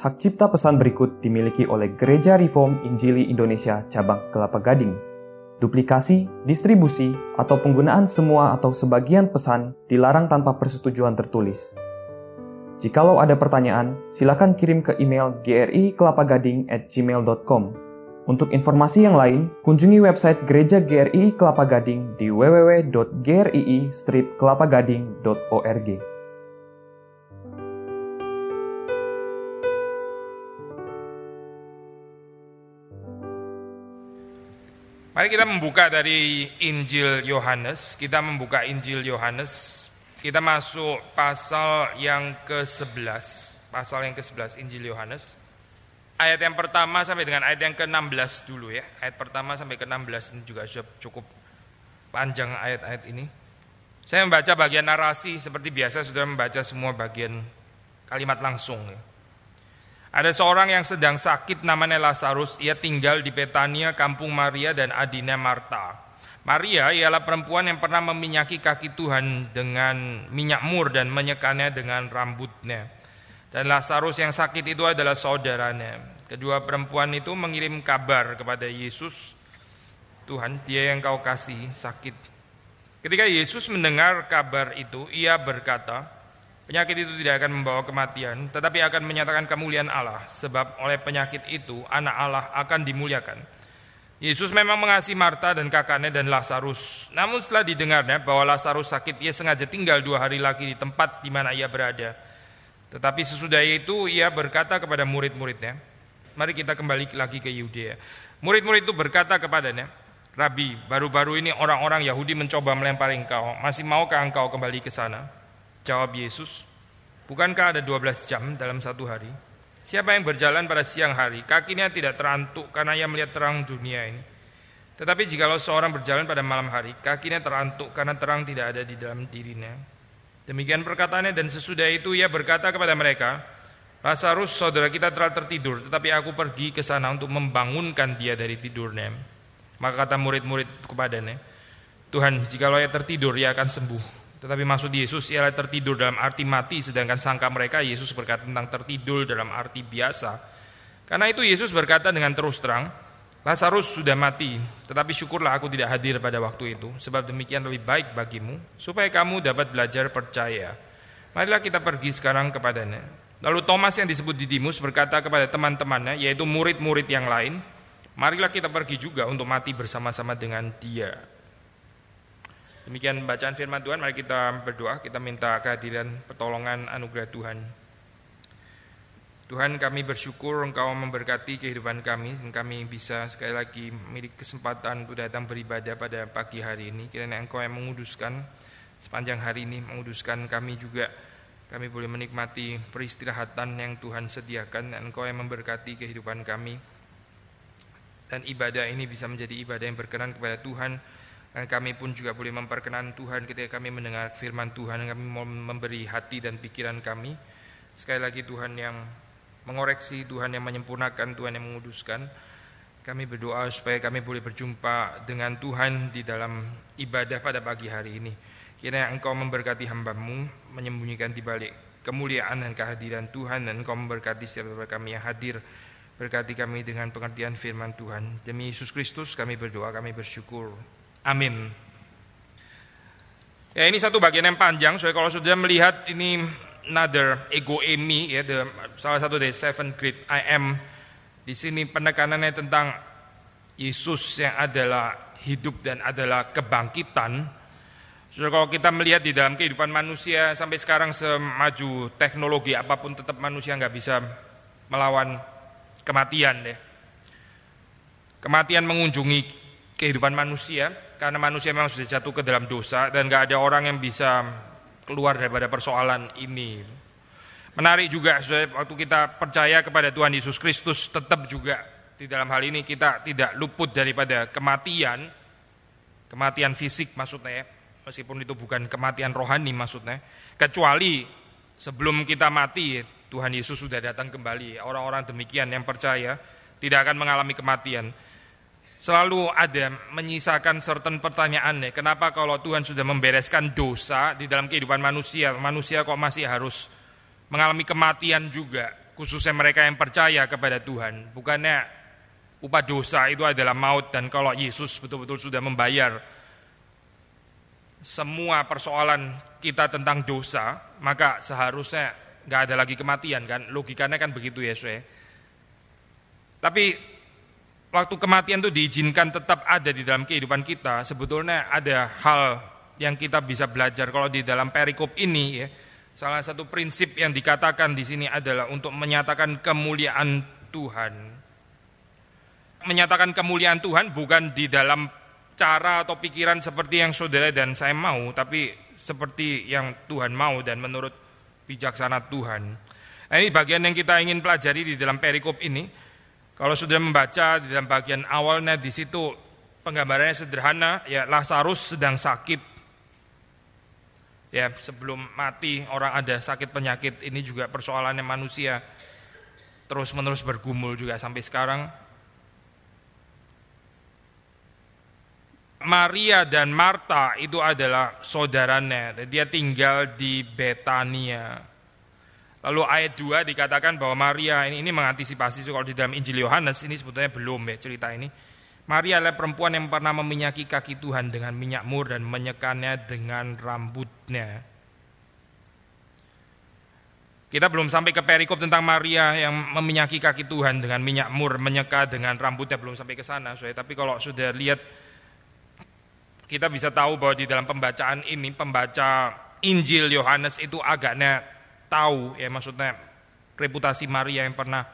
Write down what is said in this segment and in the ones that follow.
hak cipta pesan berikut dimiliki oleh Gereja Reform Injili Indonesia Cabang Kelapa Gading. Duplikasi, distribusi, atau penggunaan semua atau sebagian pesan dilarang tanpa persetujuan tertulis. Jikalau ada pertanyaan, silakan kirim ke email gri@kelapa-gading@gmail.com. Untuk informasi yang lain, kunjungi website Gereja GRI Kelapa Gading di www.grii-kelapagading.org. Mari kita membuka dari Injil Yohanes. Kita membuka Injil Yohanes. Kita masuk pasal yang ke-11. Pasal yang ke-11 Injil Yohanes. Ayat yang pertama sampai dengan ayat yang ke-16 dulu ya. Ayat pertama sampai ke-16 ini juga sudah cukup panjang ayat-ayat ini. Saya membaca bagian narasi seperti biasa sudah membaca semua bagian kalimat langsung. Ya. Ada seorang yang sedang sakit namanya Lazarus, ia tinggal di Petania, kampung Maria dan adina Marta. Maria ialah perempuan yang pernah meminyaki kaki Tuhan dengan minyak mur dan menyekannya dengan rambutnya. Dan Lazarus yang sakit itu adalah saudaranya. Kedua perempuan itu mengirim kabar kepada Yesus, Tuhan, dia yang kau kasih sakit. Ketika Yesus mendengar kabar itu, ia berkata, Penyakit itu tidak akan membawa kematian, tetapi akan menyatakan kemuliaan Allah, sebab oleh penyakit itu anak Allah akan dimuliakan. Yesus memang mengasihi Marta dan kakaknya dan Lazarus. Namun setelah didengarnya bahwa Lazarus sakit, ia sengaja tinggal dua hari lagi di tempat di mana ia berada. Tetapi sesudah itu ia berkata kepada murid-muridnya, mari kita kembali lagi ke Yudea. Murid-murid itu berkata kepadanya, Rabi, baru-baru ini orang-orang Yahudi mencoba melempari engkau, masih maukah engkau kembali ke sana? Jawab Yesus, bukankah ada 12 jam dalam satu hari? Siapa yang berjalan pada siang hari, kakinya tidak terantuk karena ia melihat terang dunia ini. Tetapi jikalau seorang berjalan pada malam hari, kakinya terantuk karena terang tidak ada di dalam dirinya. Demikian perkataannya dan sesudah itu ia berkata kepada mereka, Lazarus saudara kita telah tertidur, tetapi aku pergi ke sana untuk membangunkan dia dari tidurnya. Maka kata murid-murid kepadanya, Tuhan, jikalau ia tertidur, ia akan sembuh. Tetapi maksud Yesus ialah tertidur dalam arti mati, sedangkan sangka mereka Yesus berkata tentang tertidur dalam arti biasa. Karena itu Yesus berkata dengan terus terang, Lazarus sudah mati, tetapi syukurlah aku tidak hadir pada waktu itu, sebab demikian lebih baik bagimu, supaya kamu dapat belajar percaya. Marilah kita pergi sekarang kepadanya. Lalu Thomas yang disebut Didimus berkata kepada teman-temannya, yaitu murid-murid yang lain, marilah kita pergi juga untuk mati bersama-sama dengan dia. Demikian bacaan firman Tuhan, mari kita berdoa, kita minta kehadiran pertolongan anugerah Tuhan. Tuhan kami bersyukur Engkau memberkati kehidupan kami dan kami bisa sekali lagi memiliki kesempatan untuk datang beribadah pada pagi hari ini. Kiranya Engkau yang menguduskan sepanjang hari ini, menguduskan kami juga. Kami boleh menikmati peristirahatan yang Tuhan sediakan dan Engkau yang memberkati kehidupan kami. Dan ibadah ini bisa menjadi ibadah yang berkenan kepada Tuhan dan kami pun juga boleh memperkenan Tuhan ketika kami mendengar firman Tuhan, kami mau memberi hati dan pikiran kami. Sekali lagi Tuhan yang mengoreksi, Tuhan yang menyempurnakan, Tuhan yang menguduskan. Kami berdoa supaya kami boleh berjumpa dengan Tuhan di dalam ibadah pada pagi hari ini. Kiranya Engkau memberkati hambamu, menyembunyikan di balik kemuliaan dan kehadiran Tuhan, dan Engkau memberkati setiap kami yang hadir. Berkati kami dengan pengertian firman Tuhan. Demi Yesus Kristus kami berdoa, kami bersyukur. Amin. Ya ini satu bagian yang panjang, soalnya kalau sudah melihat ini another ego emi ya, the, salah satu dari seven great I am. Di sini penekanannya tentang Yesus yang adalah hidup dan adalah kebangkitan. So, kalau kita melihat di dalam kehidupan manusia sampai sekarang semaju teknologi apa pun tetap manusia nggak bisa melawan kematian deh. Kematian mengunjungi kehidupan manusia, karena manusia memang sudah jatuh ke dalam dosa dan gak ada orang yang bisa keluar daripada persoalan ini. Menarik juga waktu kita percaya kepada Tuhan Yesus Kristus tetap juga di dalam hal ini kita tidak luput daripada kematian, kematian fisik maksudnya ya, meskipun itu bukan kematian rohani maksudnya, kecuali sebelum kita mati Tuhan Yesus sudah datang kembali. Orang-orang demikian yang percaya tidak akan mengalami kematian selalu ada menyisakan certain pertanyaan nih. Kenapa kalau Tuhan sudah membereskan dosa di dalam kehidupan manusia, manusia kok masih harus mengalami kematian juga, khususnya mereka yang percaya kepada Tuhan. Bukannya upah dosa itu adalah maut dan kalau Yesus betul-betul sudah membayar semua persoalan kita tentang dosa, maka seharusnya nggak ada lagi kematian kan? Logikanya kan begitu ya. Tapi waktu kematian itu diizinkan tetap ada di dalam kehidupan kita, sebetulnya ada hal yang kita bisa belajar kalau di dalam perikop ini ya. Salah satu prinsip yang dikatakan di sini adalah untuk menyatakan kemuliaan Tuhan. Menyatakan kemuliaan Tuhan bukan di dalam cara atau pikiran seperti yang saudara dan saya mau, tapi seperti yang Tuhan mau dan menurut bijaksana Tuhan. Nah, ini bagian yang kita ingin pelajari di dalam perikop ini. Kalau sudah membaca di dalam bagian awalnya di situ penggambarannya sederhana, ya Lazarus sedang sakit Ya, sebelum mati orang ada sakit penyakit, ini juga persoalannya manusia terus-menerus bergumul juga sampai sekarang. Maria dan Marta itu adalah saudaranya, dia tinggal di Betania. Lalu ayat 2 dikatakan bahwa Maria ini, ini mengantisipasi kalau di dalam Injil Yohanes ini sebetulnya belum ya cerita ini. Maria adalah perempuan yang pernah meminyaki kaki Tuhan dengan minyak mur dan menyekannya dengan rambutnya. Kita belum sampai ke perikop tentang Maria yang meminyaki kaki Tuhan dengan minyak mur, menyeka dengan rambutnya belum sampai ke sana. So, tapi kalau sudah lihat, kita bisa tahu bahwa di dalam pembacaan ini, pembaca Injil Yohanes itu agaknya tahu, ya maksudnya reputasi Maria yang pernah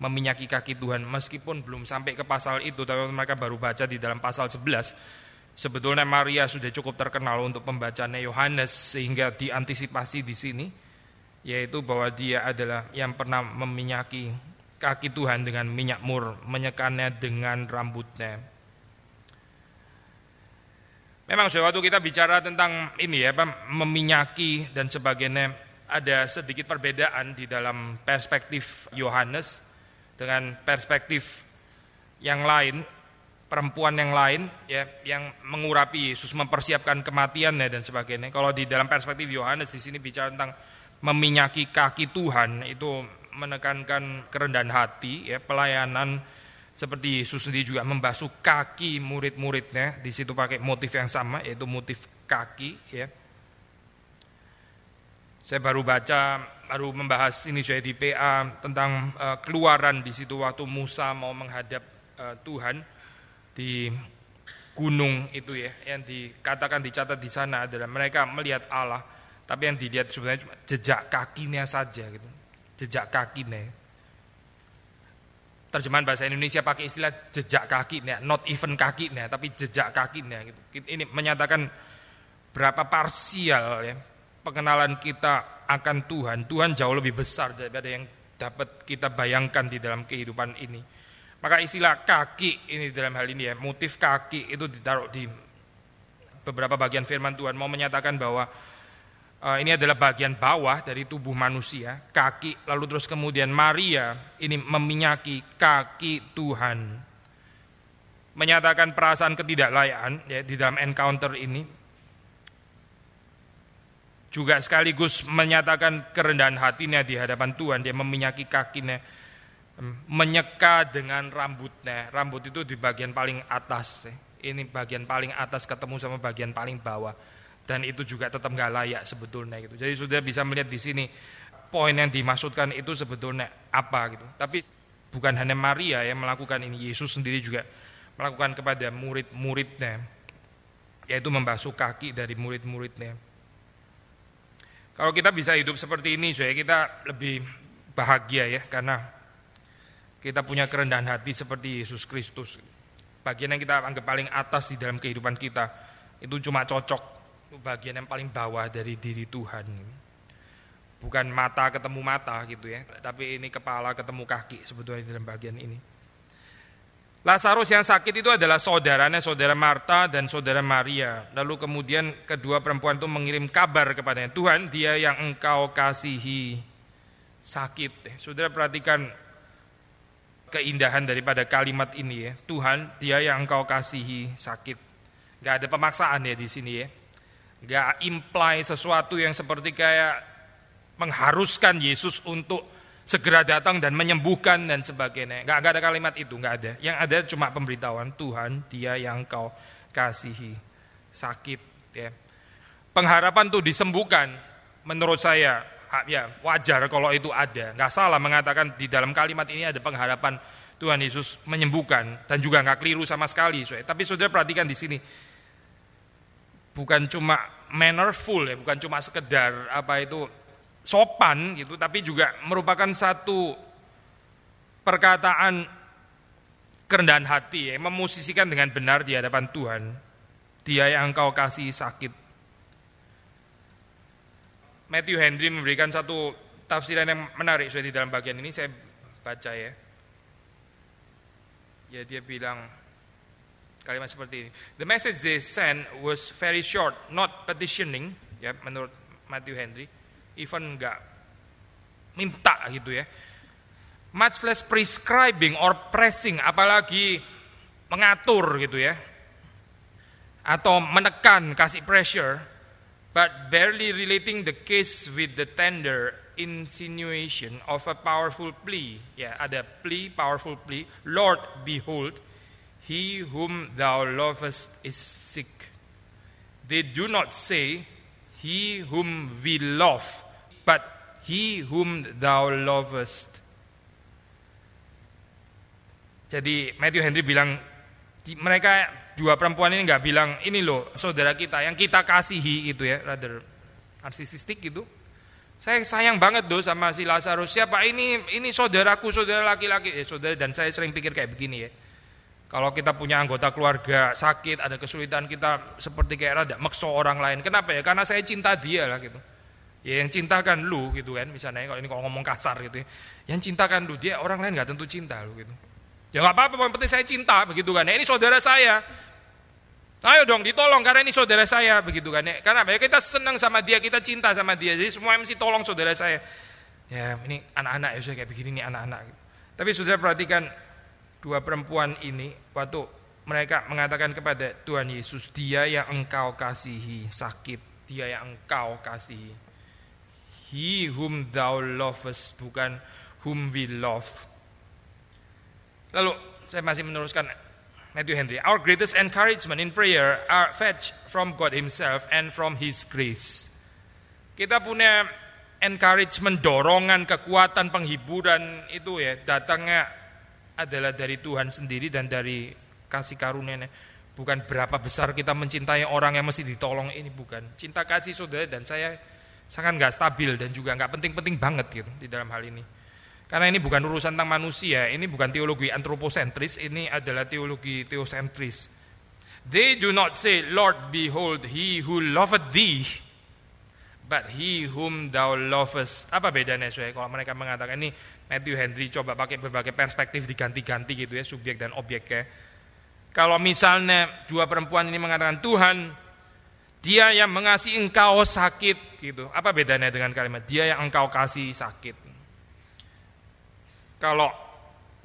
meminyaki kaki Tuhan. Meskipun belum sampai ke pasal itu tapi mereka baru baca di dalam pasal 11 sebetulnya Maria sudah cukup terkenal untuk pembacanya Yohanes sehingga diantisipasi di sini yaitu bahwa dia adalah yang pernah meminyaki kaki Tuhan dengan minyak mur menyekannya dengan rambutnya. Memang waktu kita bicara tentang ini ya, meminyaki dan sebagainya, ada sedikit perbedaan di dalam perspektif Yohanes dengan perspektif yang lain, perempuan yang lain ya yang mengurapi Yesus mempersiapkan kematiannya dan sebagainya. Kalau di dalam perspektif Yohanes di sini bicara tentang meminyaki kaki Tuhan itu menekankan kerendahan hati ya pelayanan seperti Yesus sendiri juga membasuh kaki murid-muridnya di situ pakai motif yang sama yaitu motif kaki ya saya baru baca, baru membahas ini saya di PA tentang uh, keluaran di situ waktu Musa mau menghadap uh, Tuhan di gunung itu ya, yang dikatakan dicatat di sana adalah mereka melihat Allah, tapi yang dilihat sebenarnya cuma jejak kakinya saja gitu, jejak kakinya. Terjemahan bahasa Indonesia pakai istilah jejak kakinya, not even kakinya, tapi jejak kakinya gitu. Ini menyatakan berapa parsial ya pengenalan kita akan Tuhan, Tuhan jauh lebih besar daripada yang dapat kita bayangkan di dalam kehidupan ini. Maka istilah kaki ini dalam hal ini ya, motif kaki itu ditaruh di beberapa bagian firman Tuhan mau menyatakan bahwa uh, ini adalah bagian bawah dari tubuh manusia, kaki, lalu terus kemudian Maria ini meminyaki kaki Tuhan. Menyatakan perasaan ketidaklayaan ya di dalam encounter ini juga sekaligus menyatakan kerendahan hatinya di hadapan Tuhan. Dia meminyaki kakinya, menyeka dengan rambutnya. Rambut itu di bagian paling atas. Ini bagian paling atas ketemu sama bagian paling bawah. Dan itu juga tetap nggak layak sebetulnya gitu. Jadi sudah bisa melihat di sini poin yang dimaksudkan itu sebetulnya apa gitu. Tapi bukan hanya Maria yang melakukan ini, Yesus sendiri juga melakukan kepada murid-muridnya, yaitu membasuh kaki dari murid-muridnya. Kalau kita bisa hidup seperti ini, saya kita lebih bahagia ya, karena kita punya kerendahan hati seperti Yesus Kristus. Bagian yang kita anggap paling atas di dalam kehidupan kita itu cuma cocok bagian yang paling bawah dari diri Tuhan. Bukan mata ketemu mata gitu ya, tapi ini kepala ketemu kaki sebetulnya di dalam bagian ini. Lazarus yang sakit itu adalah saudaranya, saudara Marta dan saudara Maria. Lalu kemudian kedua perempuan itu mengirim kabar kepadanya, Tuhan dia yang engkau kasihi sakit. Saudara perhatikan keindahan daripada kalimat ini ya. Tuhan dia yang engkau kasihi sakit. Gak ada pemaksaan ya di sini ya. Gak imply sesuatu yang seperti kayak mengharuskan Yesus untuk segera datang dan menyembuhkan dan sebagainya. Gak, gak ada kalimat itu, gak ada. Yang ada cuma pemberitahuan Tuhan, Dia yang kau kasihi. Sakit, ya. Pengharapan tuh disembuhkan, menurut saya ya wajar kalau itu ada. Gak salah mengatakan di dalam kalimat ini ada pengharapan Tuhan Yesus menyembuhkan dan juga nggak keliru sama sekali. Tapi saudara perhatikan di sini, bukan cuma mannerful ya, bukan cuma sekedar apa itu sopan gitu, tapi juga merupakan satu perkataan kerendahan hati ya, memusisikan dengan benar di hadapan Tuhan. Dia yang engkau kasih sakit. Matthew Henry memberikan satu tafsiran yang menarik sudah di dalam bagian ini saya baca ya. Ya dia bilang kalimat seperti ini. The message they sent was very short, not petitioning ya menurut Matthew Henry even enggak minta gitu ya. Much less prescribing or pressing, apalagi mengatur gitu ya. Atau menekan, kasih pressure, but barely relating the case with the tender insinuation of a powerful plea. Ya, ada plea, powerful plea. Lord, behold, he whom thou lovest is sick. They do not say, he whom we love, but he whom thou lovest. Jadi Matthew Henry bilang mereka dua perempuan ini nggak bilang ini loh saudara kita yang kita kasihi itu ya rather narsisistik gitu. Saya sayang banget tuh sama si Lazarus. Siapa ini? Ini saudaraku, saudara laki-laki. Eh, saudara dan saya sering pikir kayak begini ya. Kalau kita punya anggota keluarga sakit, ada kesulitan kita seperti kayak rada makso orang lain. Kenapa ya? Karena saya cinta dia lah gitu. Ya yang cintakan lu gitu kan, misalnya kalau ini kalau ngomong kasar gitu ya. Yang cintakan lu, dia orang lain nggak tentu cinta lu gitu. Ya nggak apa-apa, yang penting saya cinta begitu kan. Ya, ini saudara saya. Ayo dong ditolong karena ini saudara saya begitu kan. Ya, karena ya kita senang sama dia, kita cinta sama dia. Jadi semua mesti tolong saudara saya. Ya ini anak-anak ya saya kayak begini nih anak-anak. Tapi sudah perhatikan dua perempuan ini waktu mereka mengatakan kepada Tuhan Yesus, dia yang engkau kasihi sakit, dia yang engkau kasihi. He whom thou lovest bukan whom we love. Lalu saya masih meneruskan Matthew Henry. Our greatest encouragement in prayer are fetched from God Himself and from His grace. Kita punya encouragement, dorongan, kekuatan, penghiburan itu ya datangnya adalah dari Tuhan sendiri dan dari kasih karunia bukan berapa besar kita mencintai orang yang mesti ditolong ini bukan cinta kasih saudara dan saya sangat nggak stabil dan juga nggak penting-penting banget gitu di dalam hal ini. Karena ini bukan urusan tentang manusia, ini bukan teologi antroposentris, ini adalah teologi teosentris. They do not say, Lord, behold, he who loveth thee, but he whom thou lovest. Apa bedanya saya kalau mereka mengatakan ini Matthew Henry coba pakai berbagai perspektif diganti-ganti gitu ya, subjek dan objeknya. Kalau misalnya dua perempuan ini mengatakan Tuhan, dia yang mengasihi engkau sakit gitu. Apa bedanya dengan kalimat dia yang engkau kasih sakit? Kalau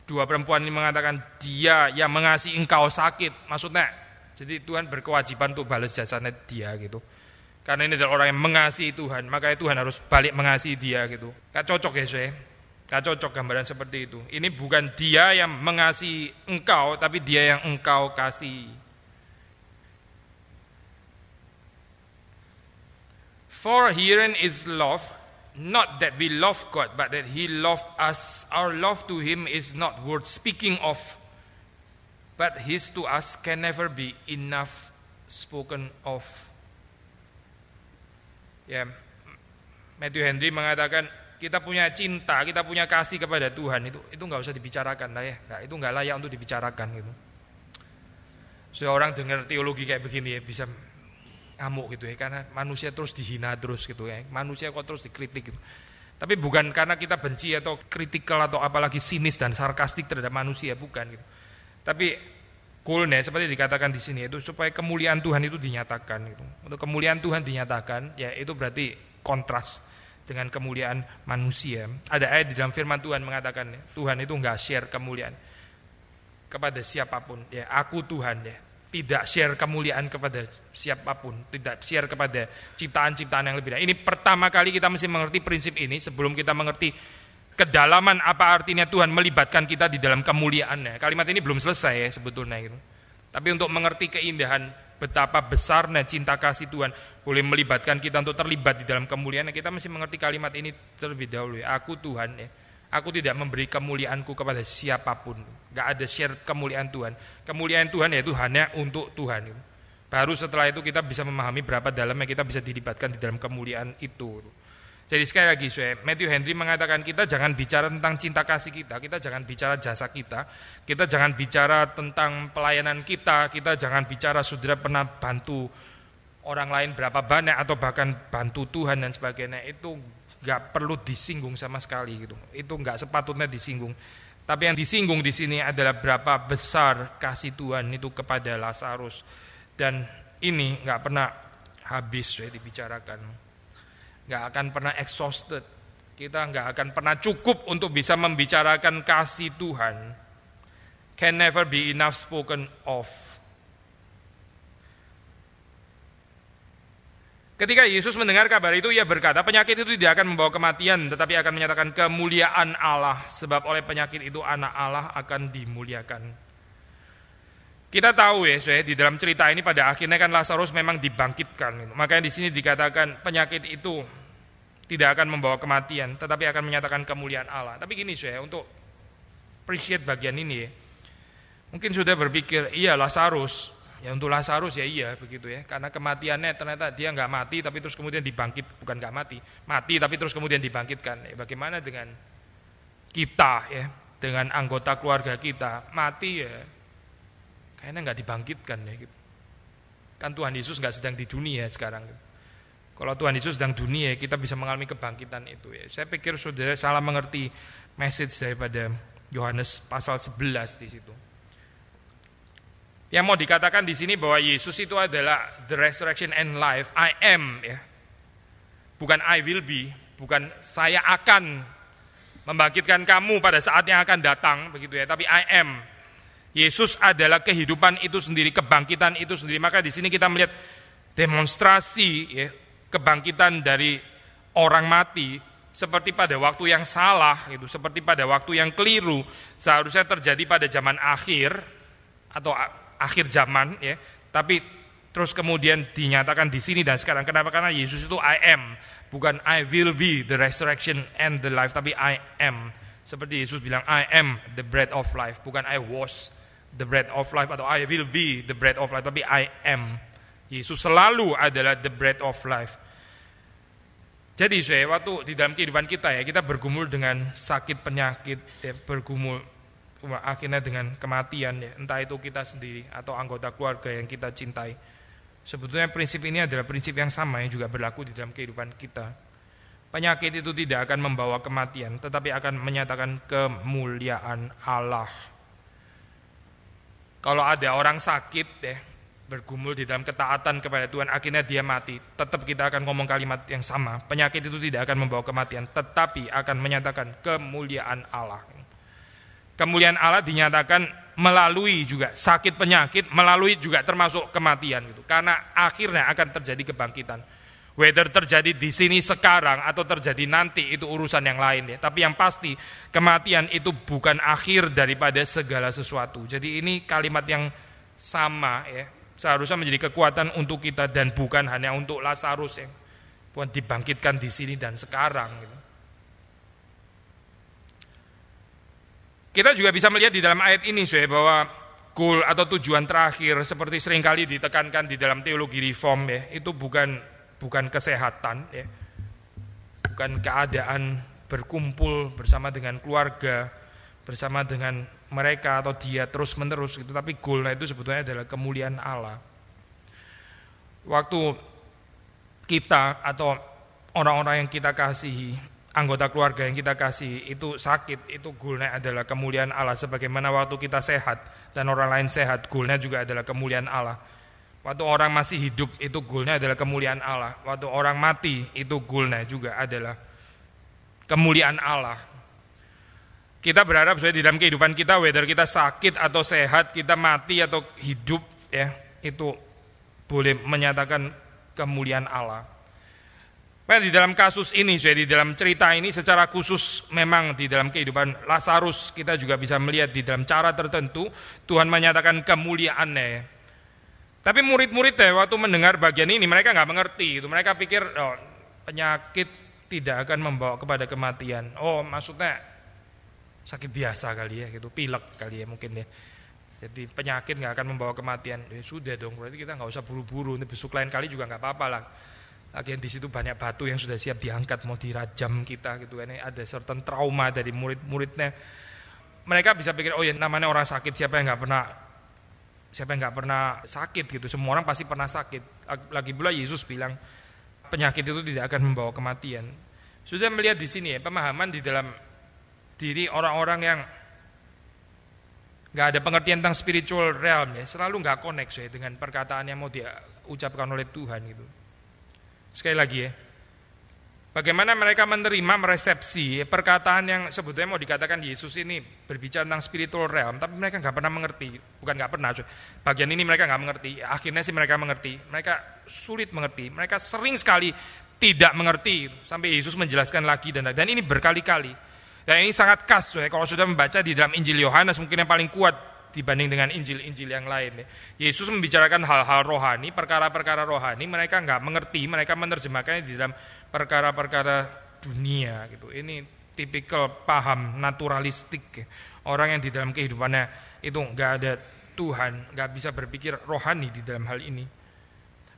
dua perempuan ini mengatakan dia yang mengasihi engkau sakit, maksudnya jadi Tuhan berkewajiban untuk balas jasanya dia gitu. Karena ini adalah orang yang mengasihi Tuhan, makanya Tuhan harus balik mengasihi dia gitu. Gak cocok ya saya. Gak cocok gambaran seperti itu. Ini bukan dia yang mengasihi engkau, tapi dia yang engkau kasih. For herein is love, not that we love God, but that He loved us. Our love to Him is not worth speaking of, but His to us can never be enough spoken of. Ya, Matthew Henry mengatakan kita punya cinta, kita punya kasih kepada Tuhan itu itu nggak usah dibicarakan lah ya, nggak, itu nggak layak untuk dibicarakan gitu. Seorang dengar teologi kayak begini ya bisa ngamuk gitu ya karena manusia terus dihina terus gitu ya. Manusia kok terus dikritik gitu. Tapi bukan karena kita benci atau kritikal atau apalagi sinis dan sarkastik terhadap manusia bukan gitu. Tapi goalnya seperti dikatakan di sini itu supaya kemuliaan Tuhan itu dinyatakan gitu. Untuk kemuliaan Tuhan dinyatakan ya itu berarti kontras dengan kemuliaan manusia. Ada ayat di dalam firman Tuhan mengatakan Tuhan itu nggak share kemuliaan kepada siapa pun. Ya aku Tuhan ya tidak share kemuliaan kepada siapa pun, tidak share kepada ciptaan-ciptaan yang lebih. Ini pertama kali kita mesti mengerti prinsip ini sebelum kita mengerti kedalaman apa artinya Tuhan melibatkan kita di dalam kemuliaannya. Kalimat ini belum selesai ya sebetulnya gitu. Tapi untuk mengerti keindahan betapa besarnya cinta kasih Tuhan boleh melibatkan kita untuk terlibat di dalam kemuliaan, kita mesti mengerti kalimat ini terlebih dahulu ya. Aku Tuhan ya. Aku tidak memberi kemuliaanku kepada siapa pun. Gak ada share kemuliaan Tuhan. Kemuliaan Tuhan yaitu hanya untuk Tuhan. Baru setelah itu kita bisa memahami berapa dalamnya kita bisa dilibatkan di dalam kemuliaan itu. Jadi sekali lagi Matthew Henry mengatakan kita jangan bicara tentang cinta kasih kita, kita jangan bicara jasa kita, kita jangan bicara tentang pelayanan kita, kita jangan bicara saudara pernah bantu orang lain berapa banyak atau bahkan bantu Tuhan dan sebagainya itu nggak perlu disinggung sama sekali gitu. Itu nggak sepatutnya disinggung. Tapi yang disinggung di sini adalah berapa besar kasih Tuhan itu kepada Lazarus dan ini nggak pernah habis ya dibicarakan, nggak akan pernah exhausted. Kita nggak akan pernah cukup untuk bisa membicarakan kasih Tuhan. Can never be enough spoken of Ketika Yesus mendengar kabar itu, ia berkata, penyakit itu tidak akan membawa kematian, tetapi akan menyatakan kemuliaan Allah, sebab oleh penyakit itu anak Allah akan dimuliakan. Kita tahu ya, saya di dalam cerita ini pada akhirnya kan Lazarus memang dibangkitkan. Makanya di sini dikatakan penyakit itu tidak akan membawa kematian, tetapi akan menyatakan kemuliaan Allah. Tapi gini saya, untuk appreciate bagian ini ya. Mungkin sudah berpikir, iya Lazarus, Ya untuk Lazarus ya iya begitu ya, karena kematiannya ternyata dia nggak mati tapi terus kemudian dibangkit, bukan nggak mati, mati tapi terus kemudian dibangkitkan. Ya, bagaimana dengan kita ya, dengan anggota keluarga kita mati ya, kayaknya nggak dibangkitkan ya. Gitu. Kan Tuhan Yesus nggak sedang di dunia sekarang. Gitu. Kalau Tuhan Yesus sedang dunia, kita bisa mengalami kebangkitan itu ya. Saya pikir saudara salah mengerti message daripada Yohanes pasal 11 di situ. Yang mau dikatakan di sini bahwa Yesus itu adalah the resurrection and life. I am ya. Bukan I will be, bukan saya akan membangkitkan kamu pada saat yang akan datang begitu ya, tapi I am. Yesus adalah kehidupan itu sendiri, kebangkitan itu sendiri. Maka di sini kita melihat demonstrasi ya, kebangkitan dari orang mati seperti pada waktu yang salah itu, seperti pada waktu yang keliru seharusnya terjadi pada zaman akhir atau akhir zaman ya, tapi terus kemudian dinyatakan di sini dan sekarang. Kenapa? Karena Yesus itu I am, bukan I will be the resurrection and the life, tapi I am. Seperti Yesus bilang I am the bread of life, bukan I was the bread of life atau I will be the bread of life, tapi I am. Yesus selalu adalah the bread of life. Jadi saya waktu di dalam kehidupan kita ya kita bergumul dengan sakit penyakit, ya, bergumul akhirnya dengan kematian ya, entah itu kita sendiri atau anggota keluarga yang kita cintai. Sebetulnya prinsip ini adalah prinsip yang sama yang juga berlaku di dalam kehidupan kita. Penyakit itu tidak akan membawa kematian, tetapi akan menyatakan kemuliaan Allah. Kalau ada orang sakit ya, bergumul di dalam ketaatan kepada Tuhan, akhirnya dia mati. Tetap kita akan ngomong kalimat yang sama. Penyakit itu tidak akan membawa kematian, tetapi akan menyatakan kemuliaan Allah. Kemuliaan Allah dinyatakan melalui juga sakit penyakit, melalui juga termasuk kematian gitu. Karena akhirnya akan terjadi kebangkitan. Whether terjadi di sini sekarang atau terjadi nanti itu urusan yang lain ya. Tapi yang pasti kematian itu bukan akhir daripada segala sesuatu. Jadi ini kalimat yang sama ya. Seharusnya menjadi kekuatan untuk kita dan bukan hanya untuk Lazarus ya. Bukan dibangkitkan di sini dan sekarang gitu. Kita juga bisa melihat di dalam ayat ini saya bahwa goal atau tujuan terakhir seperti sering kali ditekankan di dalam teologi reform ya, itu bukan bukan kesehatan ya. Bukan keadaan berkumpul bersama dengan keluarga, bersama dengan mereka atau dia terus-menerus gitu, tapi goalnya itu sebetulnya adalah kemuliaan Allah. Waktu kita atau orang-orang yang kita kasihi anggota keluarga yang kita kasih itu sakit, itu goalnya adalah kemuliaan Allah. Sebagaimana waktu kita sehat dan orang lain sehat, goalnya juga adalah kemuliaan Allah. Waktu orang masih hidup, itu goalnya adalah kemuliaan Allah. Waktu orang mati, itu goalnya juga adalah kemuliaan Allah. Kita berharap saya di dalam kehidupan kita, whether kita sakit atau sehat, kita mati atau hidup, ya itu boleh menyatakan kemuliaan Allah. Nah, di dalam kasus ini, jadi di dalam cerita ini secara khusus memang di dalam kehidupan Lazarus kita juga bisa melihat di dalam cara tertentu Tuhan menyatakan kemuliaannya. Tapi murid-murid ya waktu mendengar bagian ini mereka nggak mengerti itu. Mereka pikir oh, penyakit tidak akan membawa kepada kematian. Oh, maksudnya sakit biasa kali ya gitu, pilek kali ya mungkin ya. Jadi penyakit nggak akan membawa kematian. Ya sudah dong, berarti kita nggak usah buru-buru. Besok lain kali juga nggak apa-apa lah Lagian di situ banyak batu yang sudah siap diangkat mau dirajam kita gitu kan. Ada certain trauma dari murid-muridnya. Mereka bisa pikir oh ya namanya orang sakit siapa yang nggak pernah siapa yang nggak pernah sakit gitu. Semua orang pasti pernah sakit. Lagi pula Yesus bilang penyakit itu tidak akan membawa kematian. Sudah melihat di sini ya pemahaman di dalam diri orang-orang yang nggak ada pengertian tentang spiritual realm ya, selalu nggak connect ya dengan perkataan yang mau diucapkan oleh Tuhan gitu. Sekali lagi ya. Bagaimana mereka menerima, meresepsi perkataan yang sebetulnya mau dikatakan Yesus ini berbicara tentang spiritual realm, tapi mereka nggak pernah mengerti, bukan nggak pernah. Bagian ini mereka nggak mengerti, akhirnya sih mereka mengerti. Mereka sulit mengerti, mereka sering sekali tidak mengerti sampai Yesus menjelaskan lagi dan dan ini berkali-kali. Dan ini sangat khas, ya. kalau sudah membaca di dalam Injil Yohanes mungkin yang paling kuat dibanding dengan Injil-Injil yang lain. Yesus membicarakan hal-hal rohani, perkara-perkara rohani, mereka nggak mengerti, mereka menerjemahkannya di dalam perkara-perkara dunia gitu. Ini tipikal paham naturalistik orang yang di dalam kehidupannya itu nggak ada Tuhan, nggak bisa berpikir rohani di dalam hal ini.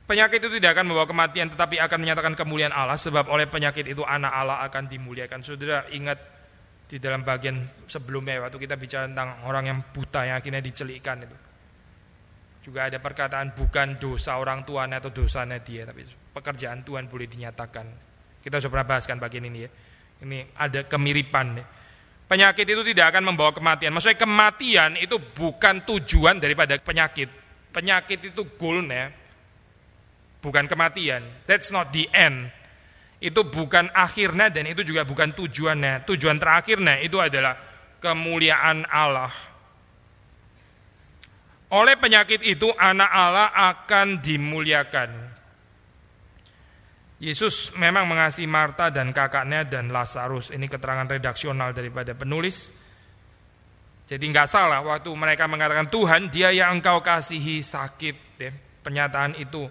Penyakit itu tidak akan membawa kematian tetapi akan menyatakan kemuliaan Allah sebab oleh penyakit itu anak Allah akan dimuliakan. Saudara ingat di dalam bagian sebelumnya waktu kita bicara tentang orang yang buta yang akhirnya dicelikkan itu. Juga ada perkataan bukan dosa orang tuanya atau dosanya dia, tapi pekerjaan Tuhan boleh dinyatakan. Kita sudah pernah bahaskan bagian ini ya. Ini ada kemiripan. Ya. Penyakit itu tidak akan membawa kematian. Maksudnya kematian itu bukan tujuan daripada penyakit. Penyakit itu goalnya, bukan kematian. That's not the end itu bukan akhirnya dan itu juga bukan tujuannya. Tujuan terakhirnya itu adalah kemuliaan Allah. Oleh penyakit itu anak Allah akan dimuliakan. Yesus memang mengasihi Marta dan kakaknya dan Lazarus. Ini keterangan redaksional daripada penulis. Jadi nggak salah waktu mereka mengatakan Tuhan dia yang engkau kasihi sakit. Ya, pernyataan itu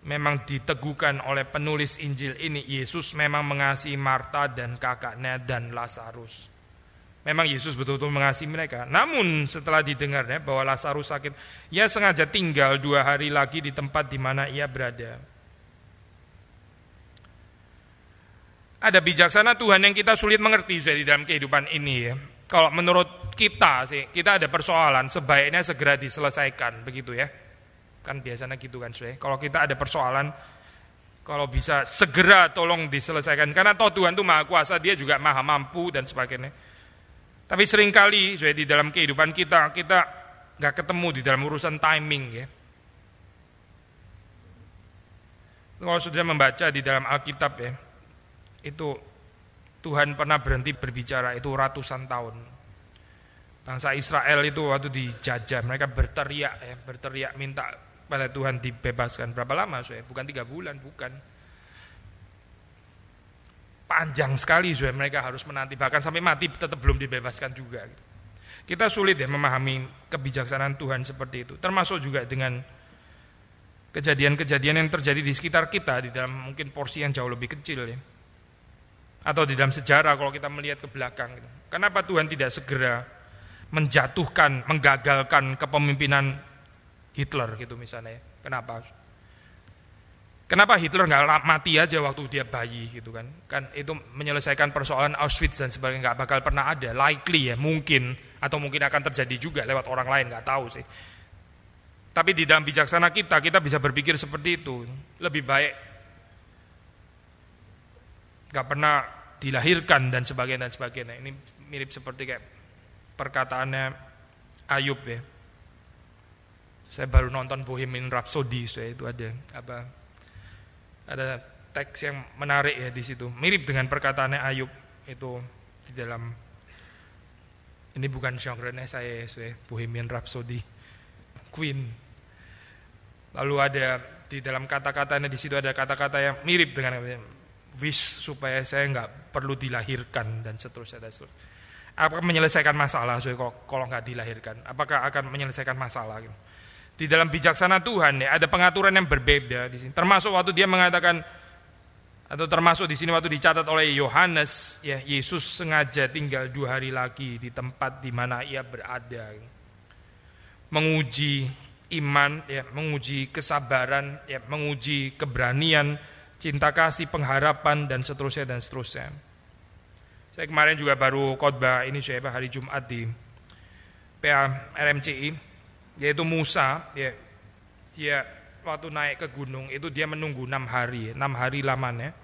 memang diteguhkan oleh penulis Injil ini Yesus memang mengasihi Marta dan kakaknya dan Lazarus. Memang Yesus betul-betul mengasihi mereka. Namun setelah didengarnya bahwa Lazarus sakit, ia sengaja tinggal dua hari lagi di tempat di mana ia berada. Ada bijaksana Tuhan yang kita sulit mengerti di dalam kehidupan ini ya. Kalau menurut kita sih, kita ada persoalan sebaiknya segera diselesaikan, begitu ya. Kan biasanya gitu kan, suwe. Kalau kita ada persoalan, kalau bisa segera tolong diselesaikan. Karena toh Tuhan itu maha kuasa, dia juga maha mampu dan sebagainya. Tapi sering kali, suwe, di dalam kehidupan kita, kita nggak ketemu di dalam urusan timing ya. Kalau sudah membaca di dalam Alkitab ya, itu Tuhan pernah berhenti berbicara itu ratusan tahun. Bangsa Israel itu waktu dijajah, mereka berteriak ya, berteriak minta pada Tuhan dibebaskan. Berapa lama saya bukan tiga bulan bukan. Panjang sekali saya mereka harus menanti. Bahkan sampai mati tetap belum dibebaskan juga. Kita sulit ya memahami kebijaksanaan Tuhan seperti itu. Termasuk juga dengan kejadian-kejadian yang terjadi di sekitar kita di dalam mungkin porsi yang jauh lebih kecil ya. Atau di dalam sejarah kalau kita melihat ke belakang gitu. kenapa Tuhan tidak segera menjatuhkan menggagalkan kepemimpinan Hitler gitu misalnya. Kenapa? Kenapa Hitler nggak mati aja waktu dia bayi gitu kan? Kan itu menyelesaikan persoalan Auschwitz dan sebagainya nggak bakal pernah ada. Likely ya mungkin atau mungkin akan terjadi juga lewat orang lain nggak tahu sih. Tapi di dalam bijaksana kita kita bisa berpikir seperti itu. Lebih baik nggak pernah dilahirkan dan sebagainya dan sebagainya. Ini mirip seperti kayak perkataannya Ayub ya. Saya baru nonton Bohemian Rhapsody, saya itu ada apa ada teks yang menarik ya di situ. Mirip dengan perkataannya Ayub itu di dalam ini bukan genre-nya saya, saya Bohemian Rhapsody Queen. Lalu ada di dalam kata-katanya di situ ada kata-kata yang mirip dengan wish supaya saya nggak perlu dilahirkan dan seterusnya dan seterusnya. Apakah menyelesaikan masalah kalau kalau nggak dilahirkan? Apakah akan menyelesaikan masalah? Gitu? Di dalam bijaksana Tuhan ya ada pengaturan yang berbeda di sini. Termasuk waktu dia mengatakan atau termasuk di sini waktu dicatat oleh Yohanes ya Yesus sengaja tinggal dua hari lagi di tempat di mana ia berada. Menguji iman ya menguji kesabaran ya menguji keberanian cinta kasih pengharapan dan seterusnya dan seterusnya. Saya kemarin juga baru khotbah ini saya hari Jumat di PA RMCI yaitu Musa ya dia waktu naik ke gunung itu dia menunggu enam hari, enam hari lamanya.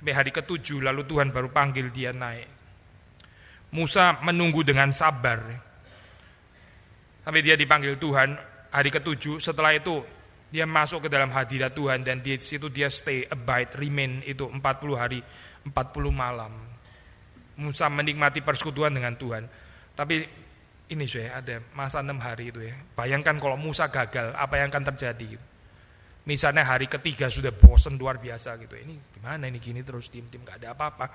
Sampai hari ketujuh lalu Tuhan baru panggil dia naik. Musa menunggu dengan sabar. Sampai dia dipanggil Tuhan hari ketujuh. Setelah itu dia masuk ke dalam hadirat Tuhan dan di situ dia stay, abide, remain itu 40 hari, 40 malam. Musa menikmati persekutuan dengan Tuhan. Tapi ini saya ada masa enam hari itu ya. Bayangkan kalau Musa gagal, apa yang akan terjadi? Misalnya hari ketiga sudah bosen luar biasa gitu. Ini gimana ini gini terus tim-tim gak ada apa-apa.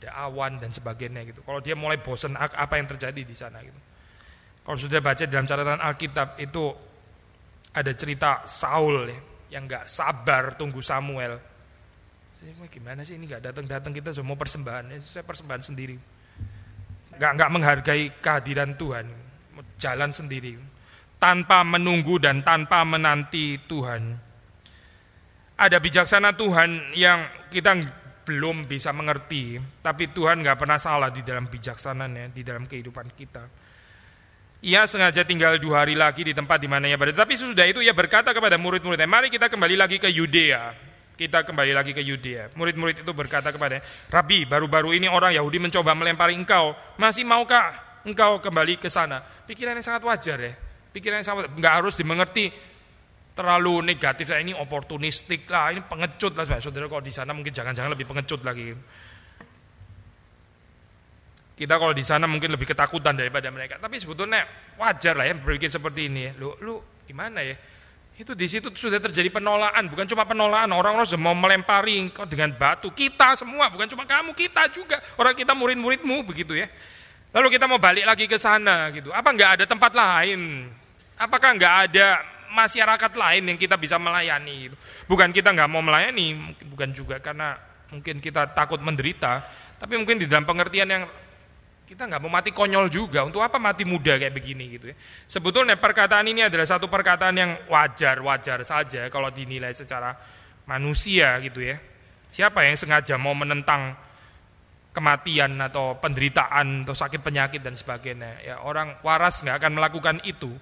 Ada awan dan sebagainya gitu. Kalau dia mulai bosen apa yang terjadi di sana gitu. Kalau sudah baca dalam catatan Alkitab itu ada cerita Saul ya, yang gak sabar tunggu Samuel. Gimana sih ini gak datang-datang kita semua persembahan. Saya persembahan sendiri. Gak, gak menghargai kehadiran Tuhan. Jalan sendiri. Tanpa menunggu dan tanpa menanti Tuhan ada bijaksana Tuhan yang kita belum bisa mengerti, tapi Tuhan nggak pernah salah di dalam bijaksananya, di dalam kehidupan kita. Ia sengaja tinggal dua hari lagi di tempat di mana ia berada. Tapi sesudah itu ia berkata kepada murid-muridnya, mari kita kembali lagi ke Yudea. Kita kembali lagi ke Yudea. Murid-murid itu berkata kepada Rabi, baru-baru ini orang Yahudi mencoba melempari engkau. Masih maukah engkau kembali ke sana? Pikiran yang sangat wajar ya. Pikiran yang sangat, nggak harus dimengerti terlalu negatif lah ini oportunistik lah ini pengecut lah saudara kalau di sana mungkin jangan-jangan lebih pengecut lagi kita kalau di sana mungkin lebih ketakutan daripada mereka tapi sebetulnya wajar lah ya berpikir seperti ini lu lu gimana ya itu di situ sudah terjadi penolakan bukan cuma penolakan orang-orang sudah mau melempari engkau dengan batu. Kita semua bukan cuma kamu kita juga. Orang kita murid-muridmu begitu ya. Lalu kita mau balik lagi ke sana gitu. Apa nggak ada tempat lain? Apakah nggak ada masyarakat lain yang kita bisa melayani. Bukan kita nggak mau melayani, bukan juga karena mungkin kita takut menderita, tapi mungkin di dalam pengertian yang kita nggak mau mati konyol juga. Untuk apa mati muda kayak begini gitu ya? Sebetulnya perkataan ini adalah satu perkataan yang wajar-wajar saja kalau dinilai secara manusia gitu ya. Siapa yang sengaja mau menentang kematian atau penderitaan atau sakit penyakit dan sebagainya? Ya orang waras nggak akan melakukan itu.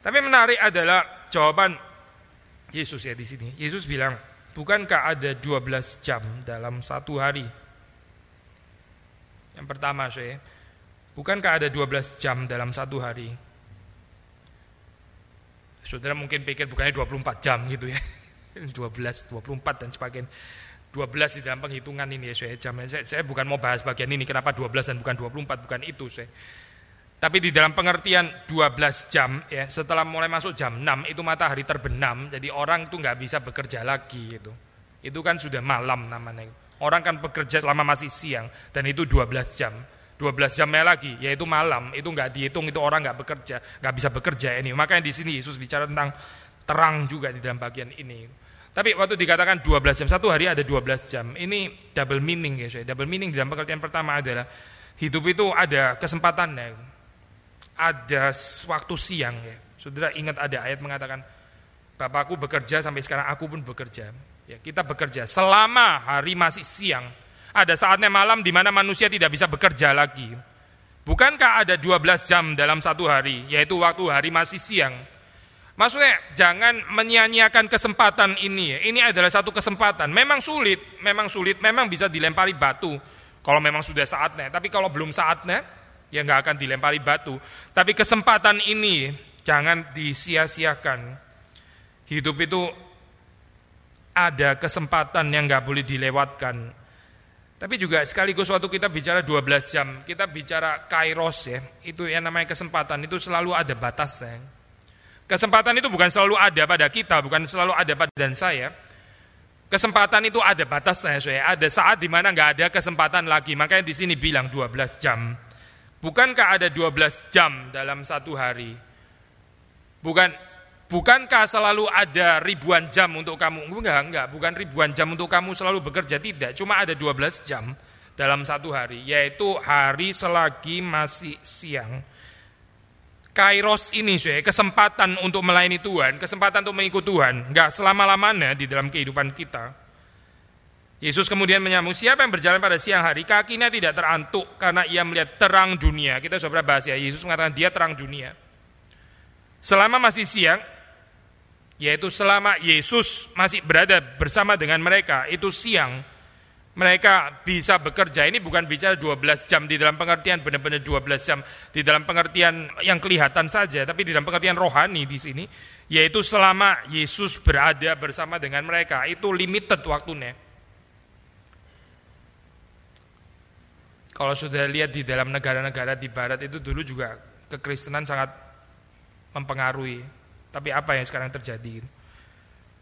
Tapi menarik adalah jawaban Yesus ya di sini. Yesus bilang, bukankah ada 12 jam dalam satu hari? Yang pertama saya, bukankah ada 12 jam dalam satu hari? Saudara mungkin pikir bukannya 24 jam gitu ya. 12, 24 dan sebagainya. 12 di dalam penghitungan ini ya saya jam. Saya, saya bukan mau bahas bagian ini kenapa 12 dan bukan 24, bukan itu saya. Tapi di dalam pengertian 12 jam ya, setelah mulai masuk jam 6 itu matahari terbenam, jadi orang itu nggak bisa bekerja lagi itu. Itu kan sudah malam namanya. Orang kan bekerja selama masih siang dan itu 12 jam. 12 jamnya lagi yaitu malam, itu nggak dihitung itu orang nggak bekerja, nggak bisa bekerja ini. Makanya di sini Yesus bicara tentang terang juga di dalam bagian ini. Tapi waktu dikatakan 12 jam, satu hari ada 12 jam. Ini double meaning ya, double meaning di dalam pengertian pertama adalah hidup itu ada kesempatannya ada waktu siang ya. Saudara ingat ada ayat mengatakan Bapakku bekerja sampai sekarang aku pun bekerja. Ya, kita bekerja selama hari masih siang. Ada saatnya malam di mana manusia tidak bisa bekerja lagi. Bukankah ada 12 jam dalam satu hari, yaitu waktu hari masih siang? Maksudnya jangan menyia-nyiakan kesempatan ini. Ini adalah satu kesempatan. Memang sulit, memang sulit, memang bisa dilempari batu. Kalau memang sudah saatnya. Tapi kalau belum saatnya, ya nggak akan dilempari batu. Tapi kesempatan ini jangan disia-siakan. Hidup itu ada kesempatan yang nggak boleh dilewatkan. Tapi juga sekaligus waktu kita bicara 12 jam, kita bicara kairos ya, itu yang namanya kesempatan, itu selalu ada batasnya. Kesempatan itu bukan selalu ada pada kita, bukan selalu ada pada dan saya. Kesempatan itu ada batasnya, saya. Ada saat di mana nggak ada kesempatan lagi. Makanya di sini bilang 12 jam. Bukankah ada 12 jam dalam satu hari? Bukan bukankah selalu ada ribuan jam untuk kamu? Enggak, enggak, bukan ribuan jam untuk kamu selalu bekerja tidak. Cuma ada 12 jam dalam satu hari, yaitu hari selagi masih siang. Kairos ini, saya kesempatan untuk melayani Tuhan, kesempatan untuk mengikut Tuhan, enggak selama-lamanya di dalam kehidupan kita. Yesus kemudian menyambung, siapa yang berjalan pada siang hari, kakinya tidak terantuk karena ia melihat terang dunia. Kita sudah bahas ya, Yesus mengatakan dia terang dunia. Selama masih siang, yaitu selama Yesus masih berada bersama dengan mereka, itu siang, mereka bisa bekerja. Ini bukan bicara 12 jam di dalam pengertian benar-benar 12 jam di dalam pengertian yang kelihatan saja, tapi di dalam pengertian rohani di sini, yaitu selama Yesus berada bersama dengan mereka, itu limited waktunya. Kalau sudah lihat di dalam negara-negara di barat itu dulu juga kekristenan sangat mempengaruhi. Tapi apa yang sekarang terjadi?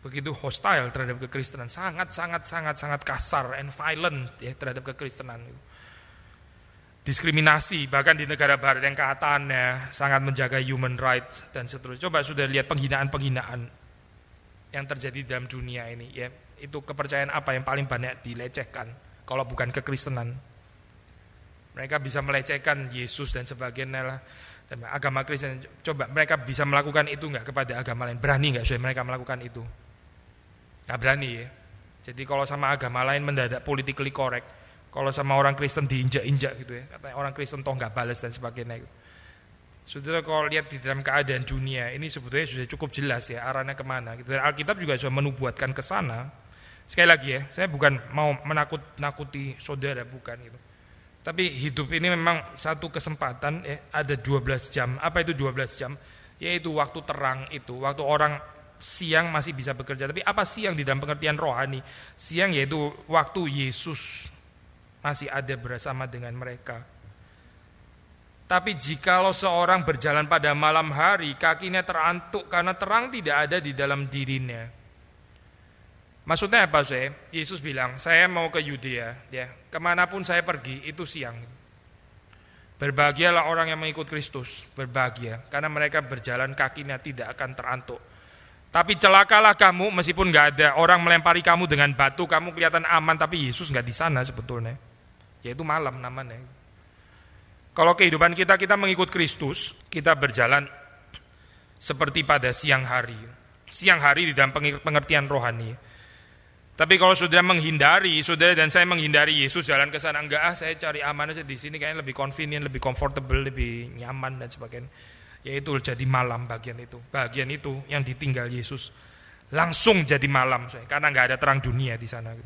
Begitu hostile terhadap kekristenan, sangat sangat sangat sangat kasar and violent ya terhadap kekristenan. Diskriminasi bahkan di negara barat yang keataannya sangat menjaga human rights dan seterusnya. Coba sudah lihat penghinaan-penghinaan yang terjadi dalam dunia ini ya. Itu kepercayaan apa yang paling banyak dilecehkan kalau bukan kekristenan? Mereka bisa melecehkan Yesus dan sebagainya lah. Agama Kristen, coba mereka bisa melakukan itu enggak kepada agama lain? Berani enggak supaya mereka melakukan itu? Enggak berani ya. Jadi kalau sama agama lain mendadak politically correct, kalau sama orang Kristen diinjak-injak gitu ya, katanya orang Kristen toh enggak balas dan sebagainya itu. Saudara kalau lihat di dalam keadaan dunia ini sebetulnya sudah cukup jelas ya arahnya ke mana. Gitu. Dan Alkitab juga sudah menubuatkan ke sana. Sekali lagi ya, saya bukan mau menakut-nakuti saudara, bukan gitu. Tapi hidup ini memang satu kesempatan ya, ada 12 jam. Apa itu 12 jam? Yaitu waktu terang itu, waktu orang siang masih bisa bekerja. Tapi apa siang di dalam pengertian rohani? Siang yaitu waktu Yesus masih ada bersama dengan mereka. Tapi jikalau seorang berjalan pada malam hari, kakinya terantuk karena terang tidak ada di dalam dirinya. Maksudnya apa saya? Yesus bilang, saya mau ke Yudea, ya ke mana pun saya pergi itu siang. Berbahagialah orang yang mengikut Kristus, berbahagia, karena mereka berjalan kakinya tidak akan terantuk. Tapi celakalah kamu meskipun nggak ada orang melempari kamu dengan batu, kamu kelihatan aman, tapi Yesus nggak di sana sebetulnya. Yaitu malam namanya. Kalau kehidupan kita, kita mengikut Kristus, kita berjalan seperti pada siang hari. Siang hari di dalam pengertian rohani. Tapi kalau sudah menghindari, saudara dan saya menghindari Yesus jalan ke sana enggak ah saya cari aman aja di sini kayaknya lebih convenient, lebih comfortable, lebih nyaman dan sebagainya. Yaitu jadi malam bagian itu. Bagian itu yang ditinggal Yesus langsung jadi malam, saya karena enggak ada terang dunia di sana.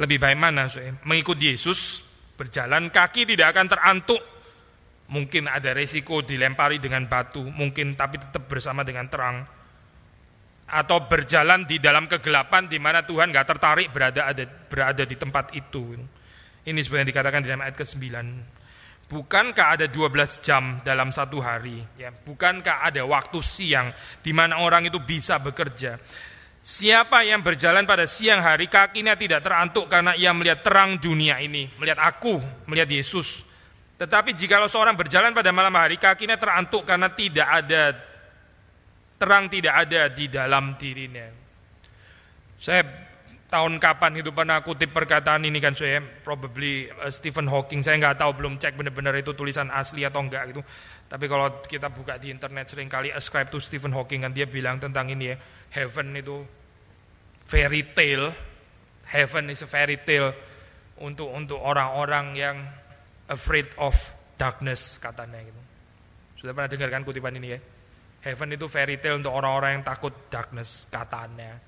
Lebih baik mana, saya mengikut Yesus berjalan kaki tidak akan terantuk. Mungkin ada resiko dilempari dengan batu, mungkin tapi tetap bersama dengan terang atau berjalan di dalam kegelapan di mana Tuhan nggak tertarik berada ada, berada di tempat itu. Ini sebenarnya dikatakan di dalam ayat ke-9. Bukankah ada 12 jam dalam satu hari? Ya, bukankah ada waktu siang di mana orang itu bisa bekerja? Siapa yang berjalan pada siang hari kakinya tidak terantuk karena ia melihat terang dunia ini, melihat aku, melihat Yesus. Tetapi jikalau seorang berjalan pada malam hari kakinya terantuk karena tidak ada terang tidak ada di dalam dirinya. Saya tahun kapan itu pernah kutip perkataan ini kan saya probably uh, Stephen Hawking saya nggak tahu belum cek benar-benar itu tulisan asli atau enggak gitu. Tapi kalau kita buka di internet sering kali ascribe to Stephen Hawking kan dia bilang tentang ini ya heaven itu fairy tale. Heaven is a fairy tale untuk untuk orang-orang yang afraid of darkness katanya gitu. Sudah pernah dengarkan kutipan ini ya Heaven itu fairy tale untuk orang-orang yang takut darkness katanya.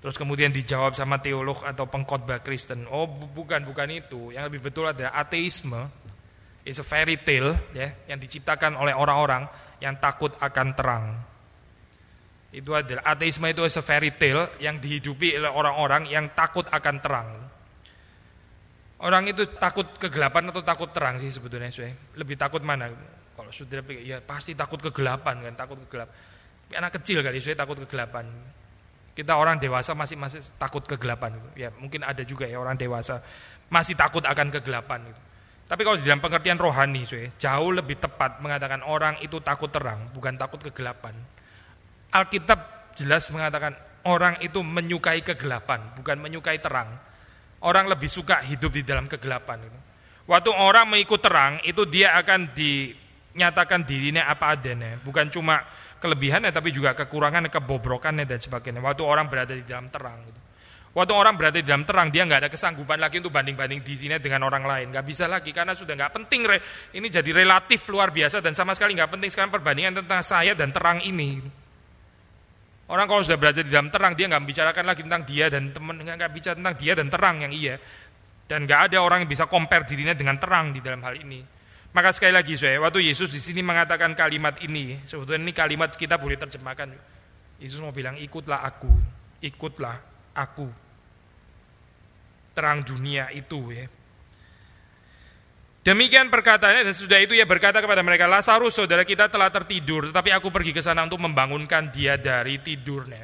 Terus kemudian dijawab sama teolog atau pengkhotbah Kristen, oh bukan bukan itu. Yang lebih betul adalah ateisme is a fairy tale ya yang diciptakan oleh orang-orang yang takut akan terang. Itu adalah ateisme itu is a fairy tale yang dihidupi oleh orang-orang yang takut akan terang. Orang itu takut kegelapan atau takut terang sih sebetulnya, Lebih takut mana? Saudara ya pasti takut kegelapan kan, takut kegelap. Anak kecil kali, saya takut kegelapan. Kita orang dewasa masih masih takut kegelapan. Ya mungkin ada juga ya orang dewasa masih takut akan kegelapan. Tapi kalau di dalam pengertian rohani, jauh lebih tepat mengatakan orang itu takut terang, bukan takut kegelapan. Alkitab jelas mengatakan orang itu menyukai kegelapan, bukan menyukai terang. Orang lebih suka hidup di dalam kegelapan. Waktu orang mengikut terang, itu dia akan dinyatakan dirinya apa adanya, bukan cuma kelebihannya tapi juga kekurangan, kebobrokannya dan sebagainya. Waktu orang berada di dalam terang. Gitu. Waktu orang berada di dalam terang, dia nggak ada kesanggupan lagi untuk banding-banding dirinya dengan orang lain. Nggak bisa lagi karena sudah nggak penting. Ini jadi relatif luar biasa dan sama sekali nggak penting sekarang perbandingan tentang saya dan terang ini. Orang kalau sudah berada di dalam terang, dia nggak membicarakan lagi tentang dia dan teman, nggak bicara tentang dia dan terang yang iya. Dan nggak ada orang yang bisa compare dirinya dengan terang di dalam hal ini. Maka sekali lagi saya, waktu Yesus di sini mengatakan kalimat ini, sebetulnya ini kalimat kita boleh terjemahkan. Yesus mau bilang ikutlah aku, ikutlah aku. Terang dunia itu ya. Demikian perkataannya dan sudah itu ia berkata kepada mereka, Lazarus saudara kita telah tertidur, tetapi aku pergi ke sana untuk membangunkan dia dari tidurnya.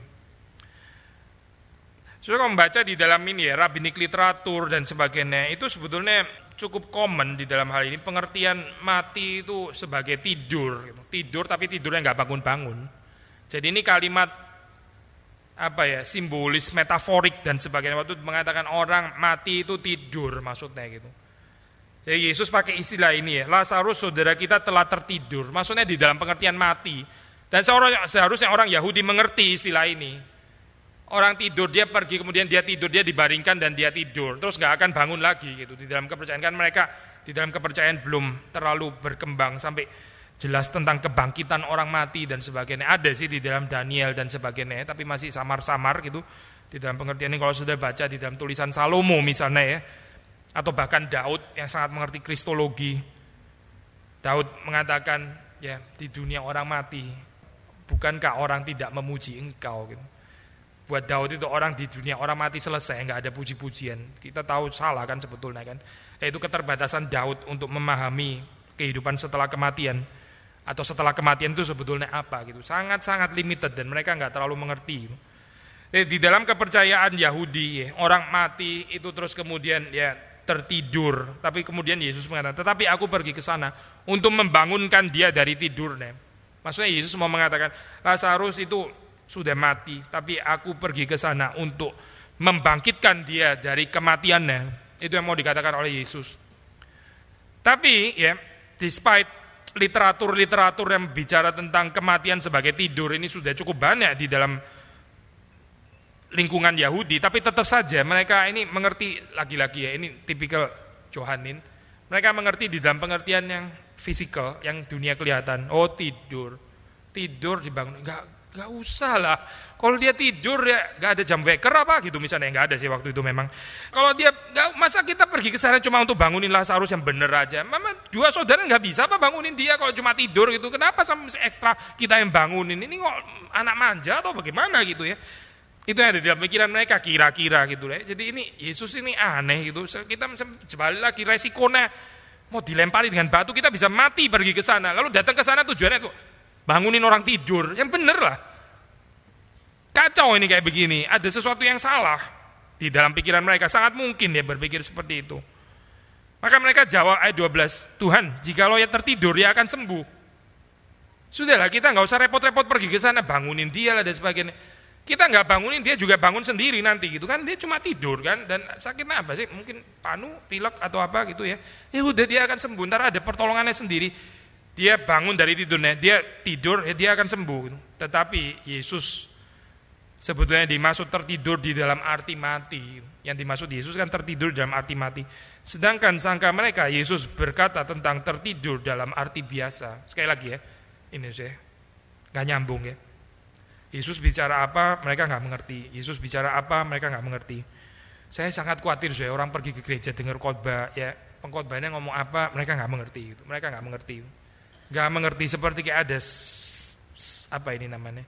Sudah membaca di dalam ini ya, rabbinik literatur dan sebagainya, itu sebetulnya cukup common di dalam hal ini pengertian mati itu sebagai tidur, gitu. tidur tapi tidurnya nggak bangun-bangun. Jadi ini kalimat apa ya simbolis, metaforik dan sebagainya. Waktu mengatakan orang mati itu tidur maksudnya gitu. Jadi Yesus pakai istilah ini ya, Lazarus saudara kita telah tertidur. Maksudnya di dalam pengertian mati. Dan seharusnya orang Yahudi mengerti istilah ini. Orang tidur dia pergi kemudian dia tidur dia dibaringkan dan dia tidur. Terus nggak akan bangun lagi gitu. Di dalam kepercayaan kan mereka di dalam kepercayaan belum terlalu berkembang sampai jelas tentang kebangkitan orang mati dan sebagainya. Ada sih di dalam Daniel dan sebagainya tapi masih samar-samar gitu. Di dalam pengertian ini kalau sudah baca di dalam tulisan Salomo misalnya ya atau bahkan Daud yang sangat mengerti kristologi. Daud mengatakan ya di dunia orang mati bukankah orang tidak memuji engkau? Gitu buat Daud itu orang di dunia orang mati selesai nggak ada puji-pujian. Kita tahu salah kan sebetulnya kan. Yaitu keterbatasan Daud untuk memahami kehidupan setelah kematian. Atau setelah kematian itu sebetulnya apa gitu. Sangat-sangat limited dan mereka nggak terlalu mengerti. Jadi, di dalam kepercayaan Yahudi orang mati itu terus kemudian ya tertidur. Tapi kemudian Yesus mengatakan tetapi aku pergi ke sana untuk membangunkan dia dari tidurnya. Maksudnya Yesus mau mengatakan Lazarus itu sudah mati, tapi aku pergi ke sana untuk membangkitkan dia dari kematiannya. Itu yang mau dikatakan oleh Yesus. Tapi ya, despite literatur-literatur yang bicara tentang kematian sebagai tidur ini sudah cukup banyak di dalam lingkungan Yahudi, tapi tetap saja mereka ini mengerti lagi-lagi ya, ini tipikal Johanin. Mereka mengerti di dalam pengertian yang fisikal, yang dunia kelihatan. Oh tidur, tidur dibangun, enggak Gak usah lah. Kalau dia tidur ya gak ada jam waker apa gitu misalnya nggak ada sih waktu itu memang. Kalau dia gak, masa kita pergi ke sana cuma untuk bangunin Lazarus yang bener aja. Mama dua saudara nggak bisa apa bangunin dia kalau cuma tidur gitu. Kenapa sama ekstra kita yang bangunin ini kok anak manja atau bagaimana gitu ya? Itu yang ada di dalam pikiran mereka kira-kira gitu ya. Jadi ini Yesus ini aneh gitu. Kita kembali lagi resikonya mau dilempari dengan batu kita bisa mati pergi ke sana. Lalu datang ke sana tujuannya tuh bangunin orang tidur, yang bener lah. Kacau ini kayak begini, ada sesuatu yang salah di dalam pikiran mereka, sangat mungkin dia berpikir seperti itu. Maka mereka jawab ayat 12, Tuhan, jika lo ya tertidur, dia akan sembuh. Sudahlah, kita nggak usah repot-repot pergi ke sana, bangunin dia lah dan sebagainya. Kita nggak bangunin dia juga bangun sendiri nanti gitu kan, dia cuma tidur kan, dan sakitnya apa sih? Mungkin panu, pilek atau apa gitu ya. Ya udah dia akan sembuh, ntar ada pertolongannya sendiri dia bangun dari tidurnya, dia tidur, ya dia akan sembuh. Tetapi Yesus sebetulnya dimaksud tertidur di dalam arti mati. Yang dimaksud Yesus kan tertidur dalam arti mati. Sedangkan sangka mereka Yesus berkata tentang tertidur dalam arti biasa. Sekali lagi ya, ini saya nggak nyambung ya. Yesus bicara apa mereka nggak mengerti. Yesus bicara apa mereka nggak mengerti. Saya sangat khawatir saya orang pergi ke gereja dengar khotbah ya pengkhotbahnya ngomong apa mereka nggak mengerti. Gitu. Mereka nggak mengerti nggak mengerti seperti kayak ada apa ini namanya?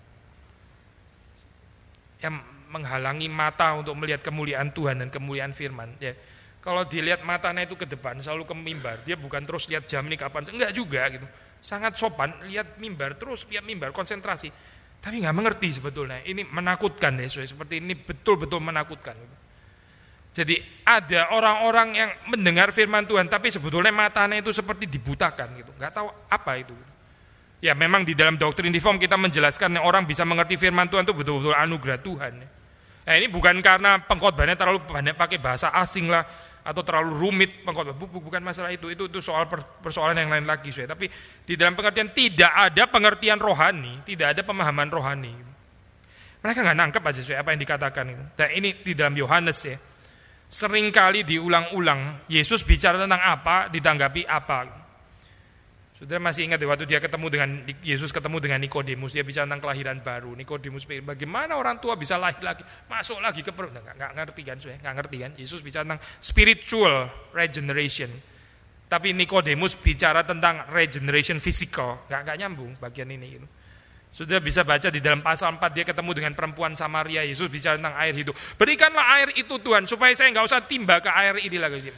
Yang menghalangi mata untuk melihat kemuliaan Tuhan dan kemuliaan firman ya. Kalau dilihat matanya itu ke depan selalu ke mimbar. Dia bukan terus lihat jam ini kapan enggak juga gitu. Sangat sopan lihat mimbar terus lihat mimbar konsentrasi. Tapi nggak mengerti sebetulnya. Ini menakutkan ya, seperti ini betul-betul menakutkan. Jadi ada orang-orang yang mendengar firman Tuhan, tapi sebetulnya matanya itu seperti dibutakan gitu, nggak tahu apa itu. Ya memang di dalam doktrin reform kita menjelaskan orang bisa mengerti firman Tuhan itu betul-betul anugerah Tuhan. Nah ini bukan karena pengkhotbahnya terlalu banyak pakai bahasa asing lah, atau terlalu rumit pengkhotbah. Bukan masalah itu, itu itu soal persoalan yang lain lagi. Saya. Tapi di dalam pengertian tidak ada pengertian rohani, tidak ada pemahaman rohani. Mereka nggak nangkep aja saya apa yang dikatakan. Dan ini di dalam Yohanes ya sering kali diulang-ulang. Yesus bicara tentang apa, ditanggapi apa. Saudara masih ingat ya, waktu dia ketemu dengan Yesus ketemu dengan Nikodemus, dia bicara tentang kelahiran baru. Nikodemus bagaimana orang tua bisa lahir lagi, masuk lagi ke perut, nggak, nggak ngerti kan, nggak ngerti kan? Yesus bicara tentang spiritual regeneration. Tapi Nikodemus bicara tentang regeneration physical, nggak nggak nyambung bagian ini. Gitu. Sudah bisa baca di dalam pasal 4 dia ketemu dengan perempuan Samaria. Yesus bicara tentang air hidup. Berikanlah air itu Tuhan supaya saya nggak usah timba ke air ini lagi.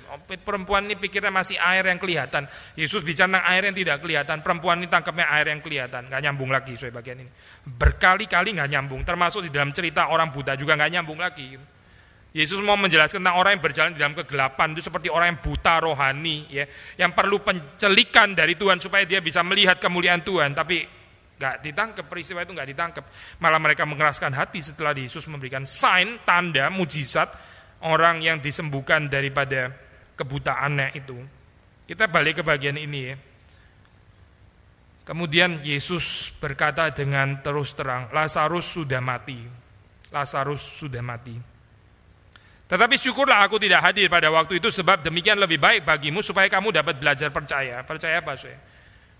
Perempuan ini pikirnya masih air yang kelihatan. Yesus bicara tentang air yang tidak kelihatan. Perempuan ini tangkapnya air yang kelihatan. Nggak nyambung lagi soal bagian ini. Berkali-kali nggak nyambung. Termasuk di dalam cerita orang Buddha juga nggak nyambung lagi. Yesus mau menjelaskan tentang orang yang berjalan di dalam kegelapan itu seperti orang yang buta rohani ya, yang perlu pencelikan dari Tuhan supaya dia bisa melihat kemuliaan Tuhan, tapi Gak ditangkap, peristiwa itu gak ditangkap. Malah mereka mengeraskan hati setelah Yesus memberikan sign, tanda, mujizat orang yang disembuhkan daripada kebutaannya itu. Kita balik ke bagian ini ya. Kemudian Yesus berkata dengan terus terang, Lazarus sudah mati. Lazarus sudah mati. Tetapi syukurlah aku tidak hadir pada waktu itu sebab demikian lebih baik bagimu supaya kamu dapat belajar percaya. Percaya apa saya?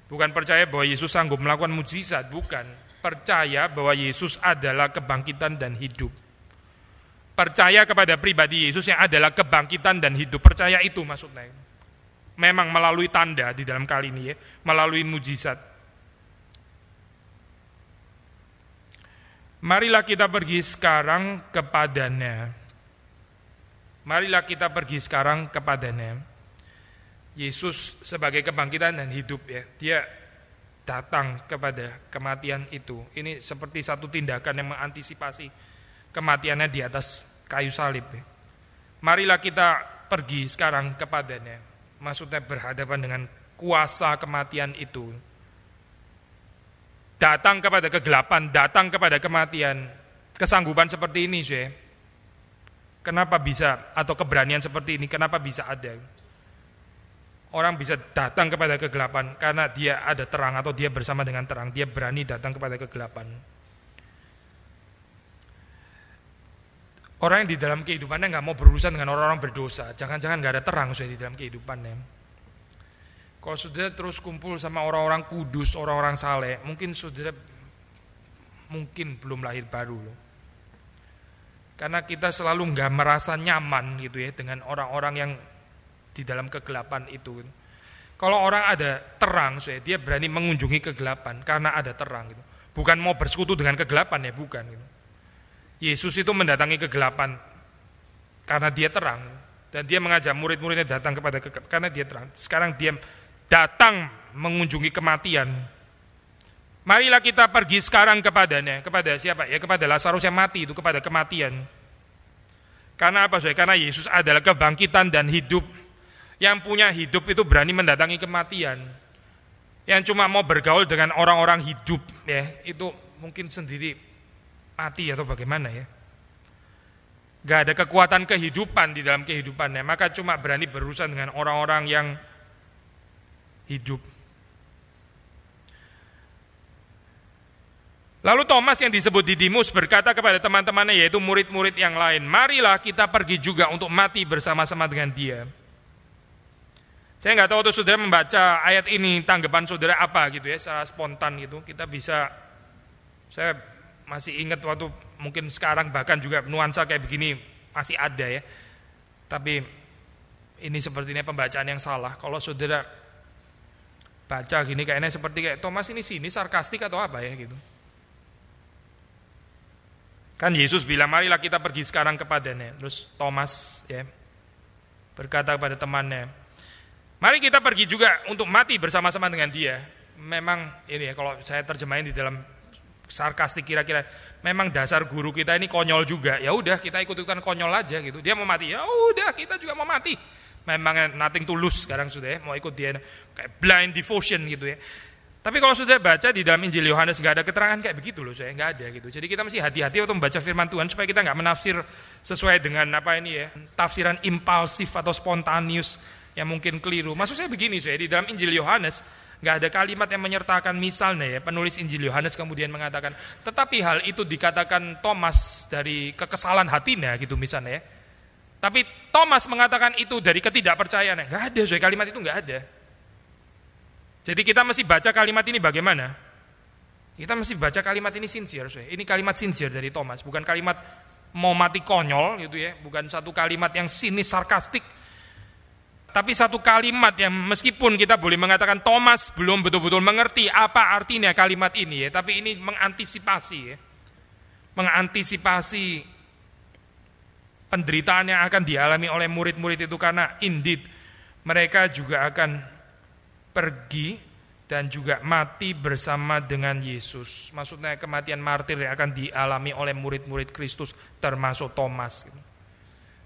Bukan percaya bahwa Yesus sanggup melakukan mujizat, bukan. Percaya bahwa Yesus adalah kebangkitan dan hidup. Percaya kepada pribadi Yesus yang adalah kebangkitan dan hidup. Percaya itu maksudnya. Memang melalui tanda di dalam kali ini ya, melalui mujizat. Marilah kita pergi sekarang kepadanya. Marilah kita pergi sekarang kepadanya. Yesus sebagai kebangkitan dan hidup ya. Dia datang kepada kematian itu. Ini seperti satu tindakan yang mengantisipasi kematiannya di atas kayu salib. Ya. Marilah kita pergi sekarang kepadanya. Maksudnya berhadapan dengan kuasa kematian itu. Datang kepada kegelapan, datang kepada kematian. Kesanggupan seperti ini, sih. Kenapa bisa atau keberanian seperti ini? Kenapa bisa ada? Orang bisa datang kepada kegelapan karena dia ada terang atau dia bersama dengan terang, dia berani datang kepada kegelapan. Orang yang di dalam kehidupannya nggak mau berurusan dengan orang-orang berdosa, jangan-jangan nggak ada terang sudah di dalam kehidupannya. Kalau sudah terus kumpul sama orang-orang kudus, orang-orang saleh, mungkin sudah mungkin belum lahir baru loh. Karena kita selalu nggak merasa nyaman gitu ya dengan orang-orang yang di dalam kegelapan itu. Kalau orang ada terang, saya dia berani mengunjungi kegelapan karena ada terang. Gitu. Bukan mau bersekutu dengan kegelapan ya, bukan. Gitu. Yesus itu mendatangi kegelapan karena dia terang dan dia mengajak murid-muridnya datang kepada kegelapan karena dia terang. Sekarang dia datang mengunjungi kematian. Marilah kita pergi sekarang kepadanya, kepada siapa? Ya kepada Lazarus yang mati itu, kepada kematian. Karena apa? Saya? Karena Yesus adalah kebangkitan dan hidup yang punya hidup itu berani mendatangi kematian. Yang cuma mau bergaul dengan orang-orang hidup ya, itu mungkin sendiri mati atau bagaimana ya. Gak ada kekuatan kehidupan di dalam kehidupannya, maka cuma berani berurusan dengan orang-orang yang hidup. Lalu Thomas yang disebut Didimus berkata kepada teman-temannya yaitu murid-murid yang lain, marilah kita pergi juga untuk mati bersama-sama dengan dia. Saya nggak tahu tuh saudara membaca ayat ini tanggapan saudara apa gitu ya secara spontan gitu. Kita bisa saya masih ingat waktu mungkin sekarang bahkan juga nuansa kayak begini masih ada ya. Tapi ini sepertinya pembacaan yang salah. Kalau saudara baca gini kayaknya seperti kayak Thomas ini sini sarkastik atau apa ya? gitu. Kan Yesus bilang marilah kita pergi sekarang kepadanya. Terus Thomas ya berkata kepada temannya Mari kita pergi juga untuk mati bersama-sama dengan dia. Memang ini ya kalau saya terjemahin di dalam sarkastik kira-kira memang dasar guru kita ini konyol juga. Ya udah kita ikut-ikutan konyol aja gitu. Dia mau mati ya udah kita juga mau mati. Memang nothing tulus sekarang sudah ya mau ikut dia kayak blind devotion gitu ya. Tapi kalau sudah baca di dalam Injil Yohanes nggak ada keterangan kayak begitu loh saya nggak ada gitu. Jadi kita mesti hati-hati untuk membaca firman Tuhan supaya kita nggak menafsir sesuai dengan apa ini ya tafsiran impulsif atau spontanius yang mungkin keliru maksud saya begini saya di dalam Injil Yohanes nggak ada kalimat yang menyertakan misalnya ya penulis Injil Yohanes kemudian mengatakan tetapi hal itu dikatakan Thomas dari kekesalan hatinya gitu misalnya ya. Tapi Thomas mengatakan itu dari ketidakpercayaan. Nggak ada, soal kalimat itu nggak ada. Jadi kita mesti baca kalimat ini bagaimana? Kita mesti baca kalimat ini sincere. Soal. Ini kalimat sincere dari Thomas, bukan kalimat mau mati konyol gitu ya, bukan satu kalimat yang sinis sarkastik, tapi satu kalimat yang meskipun kita boleh mengatakan Thomas belum betul-betul mengerti apa artinya kalimat ini ya, tapi ini mengantisipasi ya. Mengantisipasi penderitaan yang akan dialami oleh murid-murid itu karena indeed mereka juga akan pergi dan juga mati bersama dengan Yesus. Maksudnya kematian martir yang akan dialami oleh murid-murid Kristus termasuk Thomas. Gitu.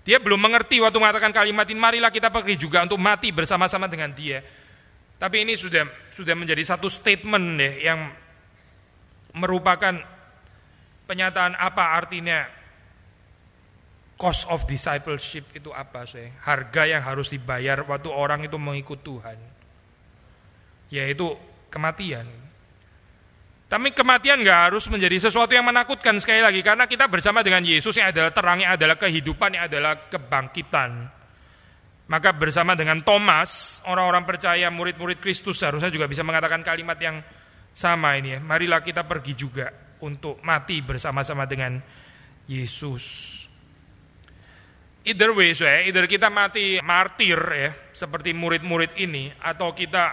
Dia belum mengerti waktu mengatakan kalimat ini, marilah kita pergi juga untuk mati bersama-sama dengan dia. Tapi ini sudah sudah menjadi satu statement deh yang merupakan penyataan apa artinya cost of discipleship itu apa sih? Harga yang harus dibayar waktu orang itu mengikut Tuhan. Yaitu kematian. Tapi kematian nggak harus menjadi sesuatu yang menakutkan sekali lagi karena kita bersama dengan Yesus yang adalah terang, yang adalah kehidupan, yang adalah kebangkitan. Maka bersama dengan Thomas, orang-orang percaya murid-murid Kristus seharusnya juga bisa mengatakan kalimat yang sama ini ya. Marilah kita pergi juga untuk mati bersama-sama dengan Yesus. Either way, so ya, either kita mati martir ya, seperti murid-murid ini, atau kita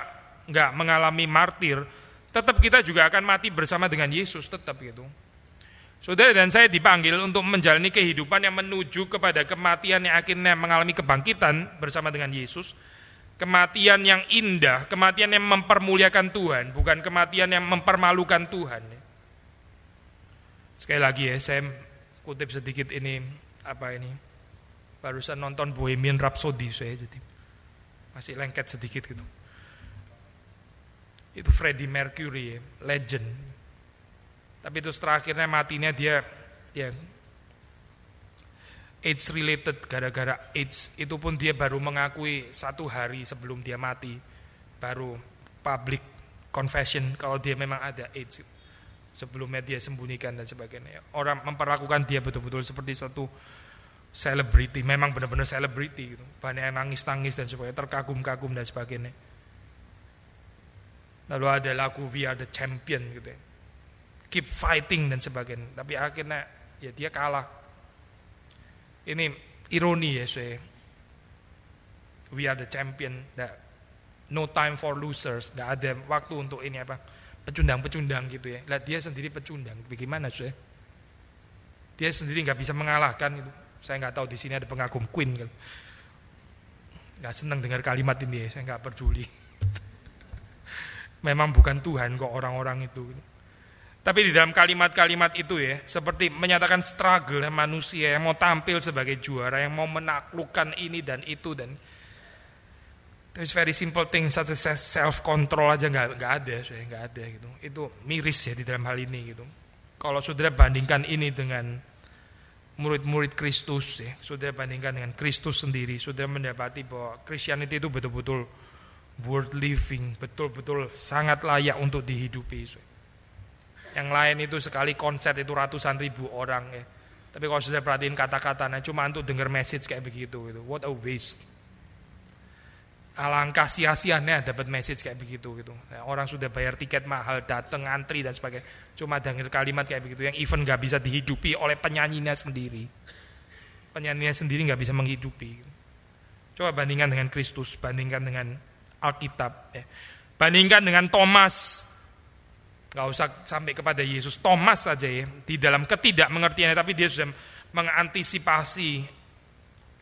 nggak mengalami martir, tetap kita juga akan mati bersama dengan Yesus tetap gitu. Saudara dan saya dipanggil untuk menjalani kehidupan yang menuju kepada kematian yang akhirnya mengalami kebangkitan bersama dengan Yesus. Kematian yang indah, kematian yang mempermuliakan Tuhan, bukan kematian yang mempermalukan Tuhan. Sekali lagi ya, saya kutip sedikit ini apa ini. Barusan nonton Bohemian Rhapsody saya jadi masih lengket sedikit gitu itu Freddie Mercury, legend. Tapi itu terakhirnya matinya dia ya AIDS related gara-gara AIDS itu pun dia baru mengakui satu hari sebelum dia mati baru public confession kalau dia memang ada AIDS sebelumnya dia sembunyikan dan sebagainya orang memperlakukan dia betul-betul seperti satu selebriti memang benar-benar selebriti gitu. banyak yang nangis-nangis dan sebagainya terkagum-kagum dan sebagainya Lalu ada lagu We Are The Champion gitu ya. Keep fighting dan sebagainya. Tapi akhirnya ya dia kalah. Ini ironi ya saya. We are the champion. No time for losers. Tidak ada waktu untuk ini apa pecundang-pecundang gitu ya. Lihat dia sendiri pecundang. Bagaimana saya? Dia sendiri nggak bisa mengalahkan itu. Saya nggak tahu di sini ada pengagum Queen kan. Nggak senang dengar kalimat ini ya. Saya nggak peduli memang bukan Tuhan kok orang-orang itu. Tapi di dalam kalimat-kalimat itu ya, seperti menyatakan struggle manusia yang mau tampil sebagai juara, yang mau menaklukkan ini dan itu dan It's very simple thing such as self control aja nggak nggak ada, saya nggak ada gitu. Itu miris ya di dalam hal ini gitu. Kalau saudara bandingkan ini dengan murid-murid Kristus ya, saudara bandingkan dengan Kristus sendiri, saudara mendapati bahwa Christianity itu betul-betul worth living, betul-betul sangat layak untuk dihidupi. Yang lain itu sekali konser itu ratusan ribu orang ya. Tapi kalau sudah perhatiin kata-katanya cuma untuk dengar message kayak begitu gitu. What a waste. Alangkah sia-sianya dapat message kayak begitu gitu. Ya, orang sudah bayar tiket mahal, datang antri dan sebagainya. Cuma dengar kalimat kayak begitu yang even gak bisa dihidupi oleh penyanyinya sendiri. Penyanyinya sendiri gak bisa menghidupi. Coba bandingkan dengan Kristus, bandingkan dengan Alkitab. Ya. Bandingkan dengan Thomas, nggak usah sampai kepada Yesus, Thomas saja ya, di dalam ketidakmengertiannya, tapi dia sudah mengantisipasi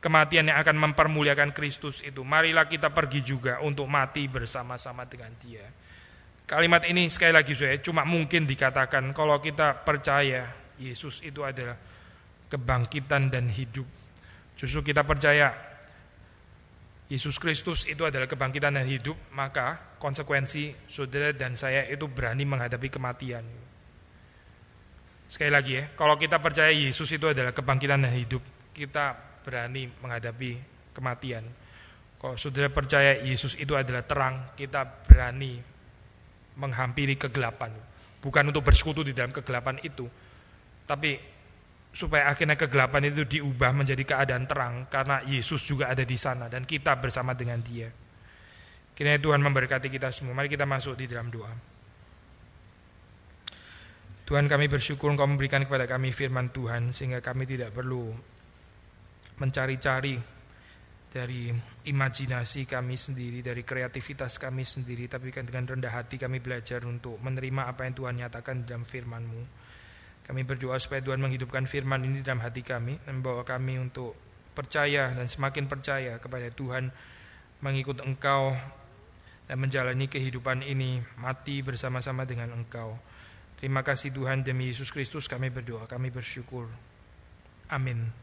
kematian yang akan mempermuliakan Kristus itu. Marilah kita pergi juga untuk mati bersama-sama dengan dia. Kalimat ini sekali lagi saya cuma mungkin dikatakan kalau kita percaya Yesus itu adalah kebangkitan dan hidup. Justru kita percaya Yesus Kristus itu adalah kebangkitan dan hidup, maka konsekuensi saudara dan saya itu berani menghadapi kematian. Sekali lagi ya, kalau kita percaya Yesus itu adalah kebangkitan dan hidup, kita berani menghadapi kematian. Kalau saudara percaya Yesus itu adalah terang, kita berani menghampiri kegelapan. Bukan untuk bersekutu di dalam kegelapan itu, tapi supaya akhirnya kegelapan itu diubah menjadi keadaan terang karena Yesus juga ada di sana dan kita bersama dengan Dia. Kiranya Tuhan memberkati kita semua. Mari kita masuk di dalam doa. Tuhan kami bersyukur Engkau memberikan kepada kami firman Tuhan sehingga kami tidak perlu mencari-cari dari imajinasi kami sendiri, dari kreativitas kami sendiri, tapi dengan rendah hati kami belajar untuk menerima apa yang Tuhan nyatakan dalam firman-Mu. Kami berdoa supaya Tuhan menghidupkan firman ini dalam hati kami membawa kami untuk percaya dan semakin percaya kepada Tuhan mengikut Engkau dan menjalani kehidupan ini mati bersama-sama dengan Engkau. Terima kasih Tuhan demi Yesus Kristus kami berdoa, kami bersyukur. Amin.